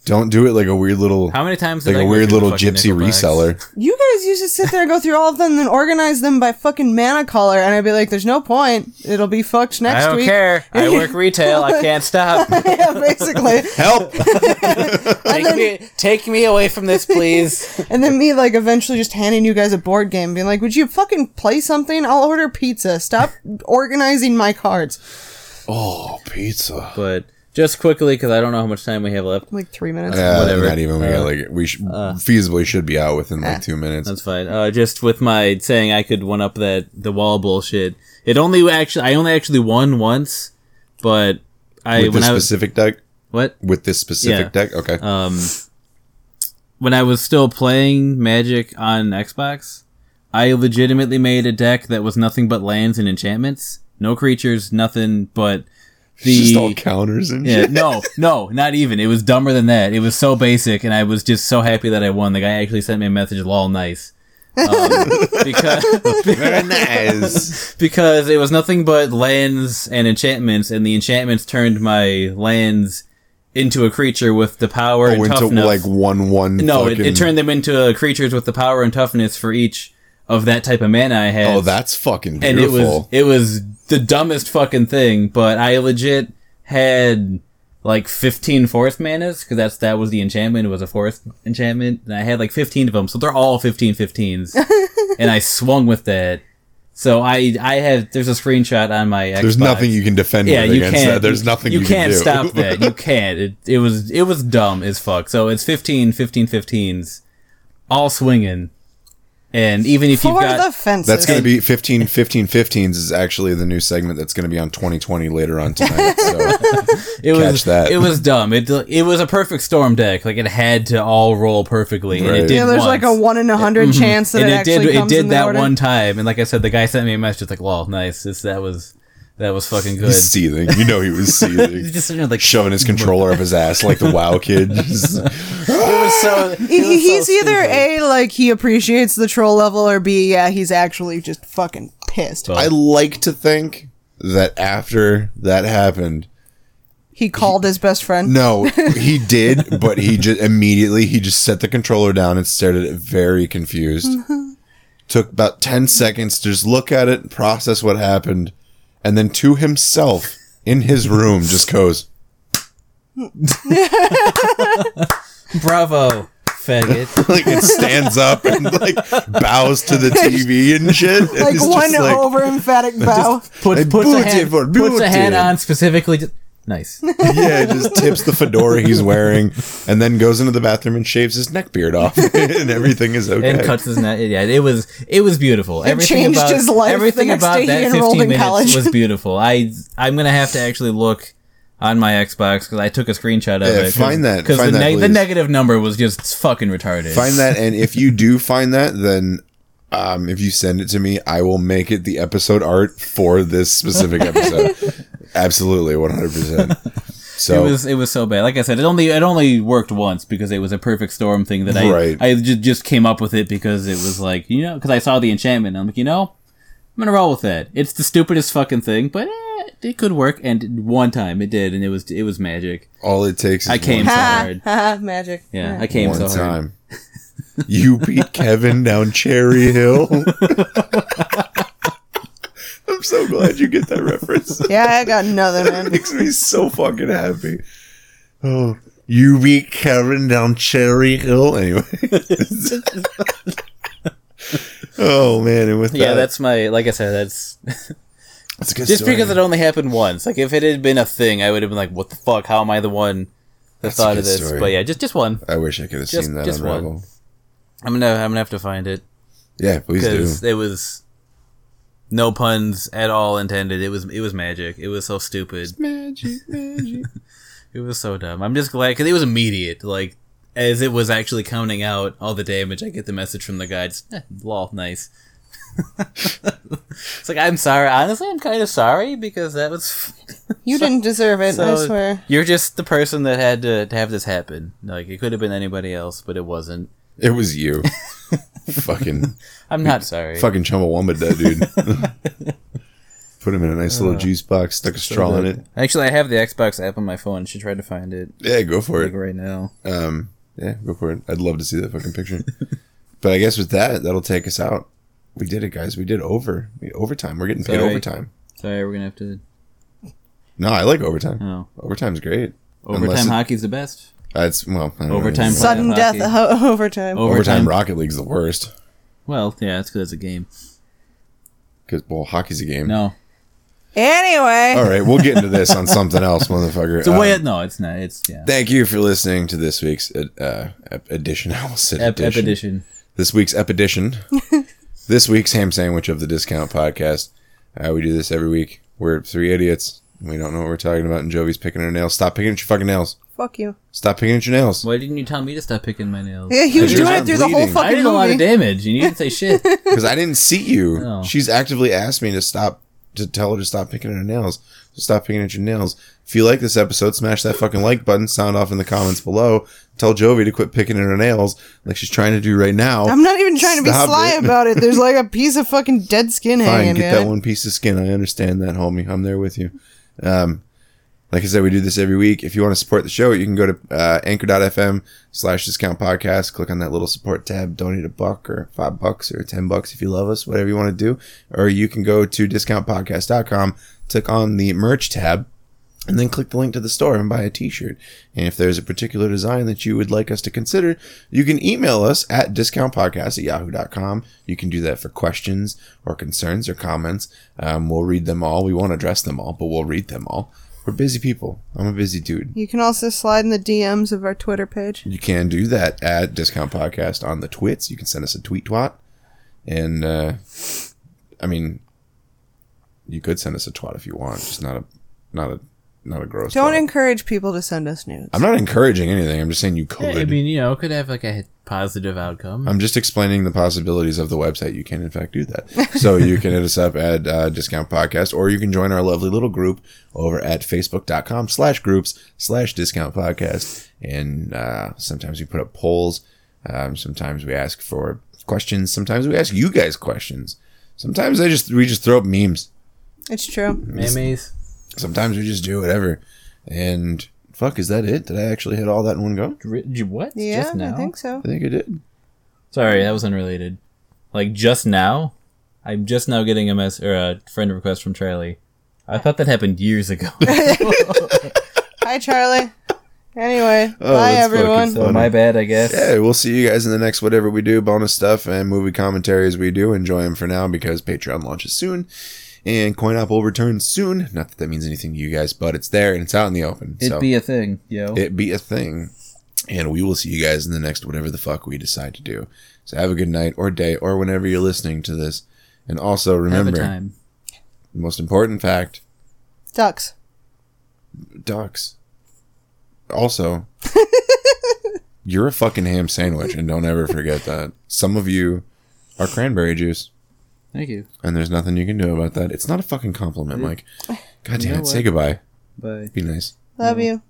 Don't do it like a weird little, How many times like I a go weird little gypsy reseller. You guys used to sit there and go through all of them, and then organize them by fucking mana color, and I'd be like, "There's no point. It'll be fucked next I don't week." care. I [laughs] work retail. I can't stop. [laughs] yeah, basically. Help! [laughs] take me, take me away from this, please. And then me, like, eventually just handing you guys a board game, being like, would you fucking play something? I'll order pizza. Stop organizing my cards. oh, pizza. But just quickly, because I don't know how much time we have left. Like three minutes. Yeah, Whatever. Not even. We got Uh, like we sh- feasibly should be out within like two minutes. That's fine. Uh, just with my saying I could one up that the wall bullshit. It only actually I only actually won once, but I With when this I was specific deck. what With this specific Yeah. deck. Okay. um when I was still playing Magic on Xbox, I legitimately made a deck that was nothing but lands and enchantments, no creatures, nothing but the just all counters and yeah, shit. no, no, not even. It was dumber than that. It was so basic, and I was just so happy that I won. The guy actually sent me a message, "Lol, nice," um, [laughs] because Very [laughs] nice. because it was nothing but lands and enchantments, and the enchantments turned my lands into a creature with the power and Oh, into toughness. like one one. no, it, fucking- it turned them into uh, creatures with the power and toughness for each of that type of mana I had. Oh, that's fucking beautiful. and it was it was the dumbest fucking thing, but I legit had like 15 forest manas because that's that was the enchantment. It was a forest enchantment, and I had like 15 of them, so they're all 15 15s, [laughs] and I swung with that. So I I have there's a screenshot on my Xbox. There's nothing you can defend yeah you against can't that. There's nothing you, can't can do. stop that you [laughs] can't it, it was it was dumb as fuck. So it's 15 15 15s, all swinging, and even if For you've got the fences. That's going to be 15 15 15s is actually the new segment that's going to be on 2020 later on tonight. [laughs] So it catch was that. it was dumb. It it was a perfect storm deck. Like it had to all roll perfectly, and it did. yeah, there's like a one in a 100 mm-hmm. chance that and it, it actually did. It comes in did the that order. one time, and like I said, the guy sent me a message like, "Well, nice. This that was that was fucking good." he's seething. You know he was [laughs] seething. He's just sitting there like Shoving his controller up his ass like the WoW kid. [laughs] Just- It was so. [laughs] it He- was he's so either stupid. A, like, he appreciates the troll level, or B, yeah, he's actually just fucking pissed. I like to think that after that happened, He called his best friend. no, he did, but he just immediately he just set the controller down and stared at it very confused. Took about 10 seconds to just look at it, and process what happened, and then to himself in his room just goes, [laughs] Bravo, faggot. [laughs] like it stands up and like bows to the TV and shit. And Like it's just one like- over emphatic [laughs] bow. Puts Like, puts a hat, puts a hat beautiful. on specifically. Just, nice. [laughs] yeah, just tips the fedora he's wearing, and then goes into the bathroom and shaves his neck beard off, [laughs] and everything is okay. and cuts his neck. Yeah, it was it was beautiful. everything changed about his life everything the next about day he that enrolled fifteen in minutes college. was beautiful. I I'm gonna have to actually look on my Xbox because I took a screenshot of Yeah, it. find that- because the, find neg- the negative number was just fucking retarded. Find that, [laughs] and if you do find that, then um, if you send it to me, I will make it the episode art for this specific episode. Absolutely, one hundred percent. [laughs] So It was it was so bad. Like I said, it only it only worked once because it was a perfect storm thing that I Right. I just just came up with it because it was like you know because I saw the enchantment. and I'm like you know I'm gonna roll with that. It's the stupidest fucking thing, but eh, it could work. And one time it did, and it was it was magic. all it takes is I came one, so hard. ha, magic. Yeah, I came one so hard. time. You beat Kevin down Cherry Hill. [laughs] I'm so glad you get that reference. [laughs] Yeah, I got nothing, man. makes me so fucking happy. Oh, you beat Kevin down Cherry Hill. Anyway. [laughs] oh man, and with Yeah, that, that's my like I said. That's [laughs] that's a good just story. because it only happened once. Like if it had been a thing, I would have been like, "What the fuck? How am I the one that That's thought of this?" story. But yeah, just just one. I wish I could have Just- seen that just one. I'm gonna I'm gonna have to find it. Yeah, please do. because it was no puns at all intended. It was it was magic. It was so stupid. Magic, [laughs] magic. It was so dumb. I'm just glad because it was immediate. Like as it was actually counting out all the damage, I get the message from the guides. Eh, lol, nice. [laughs] it's like I'm sorry. Honestly, I'm kind of sorry because that was. [laughs] You didn't deserve it, I swear. You're just the person that had to, to have this happen. Like it could have been anybody else, but it wasn't. It was you. [laughs] fucking, I'm not sorry. fucking Chumbawamba that dude. [laughs] Put him in a nice little juice box, stuck a straw in it. Actually, I have the Xbox app on my phone. Should try to find it Yeah, go for like it. right now. Um, yeah, go for it. I'd love to see that fucking picture. [laughs] but I guess with that, that'll take us out. We did it, guys. We did over. We, overtime. We're getting paid Sorry. overtime. Sorry, we're gonna have to. No, I like overtime. Oh, Overtime's great. overtime Unless it- hockey's the best. That's well, I know. Overtime. Sudden death hockey. ho- [laughs] overtime. Overtime Overtime. Rocket League's the worst Well, yeah, it's because it's a game. because well, hockey's a game. No, Anyway, All right, we'll get into this on something else, motherfucker. [laughs] it's a Um, way. no, it's not. It's yeah. Thank you for listening to this week's uh, ep- edition. [laughs] I almost said Ep- edition. Epedition. This week's epedition. this week's ham sandwich of the discount podcast. Uh, we do this every week. We're three idiots. We don't know what we're talking about, and Jovia's picking her nails. Stop picking at your fucking nails. Fuck you. Stop picking at your nails. Why didn't you tell me to stop picking my nails? Yeah, he was Yours doing it aren't through the whole bleeding. I did a lot of movie. damage. You didn't say shit. [laughs] Because I didn't see you. Oh. She's actively asked me to stop, to tell her to stop picking at her nails. So stop picking at your nails. If you like this episode, smash that fucking like button. Sound off in the comments below. Tell Jovia to quit picking at her nails like she's trying to do right now. I'm not even trying to be Stop sly it. about it. There's like a [laughs] piece of fucking dead skin Fine, hanging. get man. that one piece of skin. I understand that, homie. I'm there with you. Um, like I said, we do this every week. If you want to support the show, you can go to uh, anchor.fm slash discount podcast. Click on that little support tab, donate a buck or five bucks or 10 bucks if you love us, whatever you want to do. Or you can go to discountpodcast.com, click on the merch tab, and then click the link to the store and buy a t-shirt. And if there's a particular design that you would like us to consider, you can email us at discountpodcast at yahoo.com. You can do that for questions or concerns or comments. Um, we'll read them all. We won't address them all, but we'll read them all. We're busy people. I'm a busy dude. You can also slide in the DMs of our Twitter page. You can do that at Discount Podcast on the twits. You can send us a tweet twat. And, uh, I mean, you could send us a twat if you want, just not a, not a, not a gross Don't twat. encourage people to send us nudes. I'm not encouraging anything. I'm just saying you could. I mean, you know, it could have like a positive outcome. I'm just explaining the possibilities of the website. You can, in fact, do that. [laughs] So you can hit us up at uh, Discount Podcast, or you can join our lovely little group over at facebook.com slash groups slash Discount Podcast. And uh, sometimes we put up polls. Um, sometimes we ask for questions. Sometimes we ask you guys questions. Sometimes I just we just throw up memes. It's true. Memes. Sometimes we just do whatever. And fuck, is that it? Did I actually hit all that in one go? Ri- you- What? Yeah, Just now? I think so. I think I did. Sorry, that was unrelated. Like just now, I'm just now getting a mess or a friend request from Charlie. I thought that happened years ago. [laughs] Hi, Charlie. Anyway, Oh, bye, everyone. fucking so my bad, I guess. Yeah, we'll see you guys in the next whatever we do, bonus stuff and movie commentaries we do. Enjoy them for now because Patreon launches soon and CoinOp will return soon. Not that that means anything to you guys, but it's there and it's out in the open. It'd so be a thing, yo. it be a thing. And we will see you guys in the next whatever the fuck we decide to do. So have a good night or day or whenever you're listening to this. And also Have a remember, time. the most important fact, Ducks. ducks. Also, [laughs] you're a fucking ham sandwich and don't ever forget that. Some of you are cranberry juice. Thank you. And there's nothing you can do about that. It's not a fucking compliment, Mike. [sighs] God damn know it. Say goodbye. Bye. Be nice. Love you.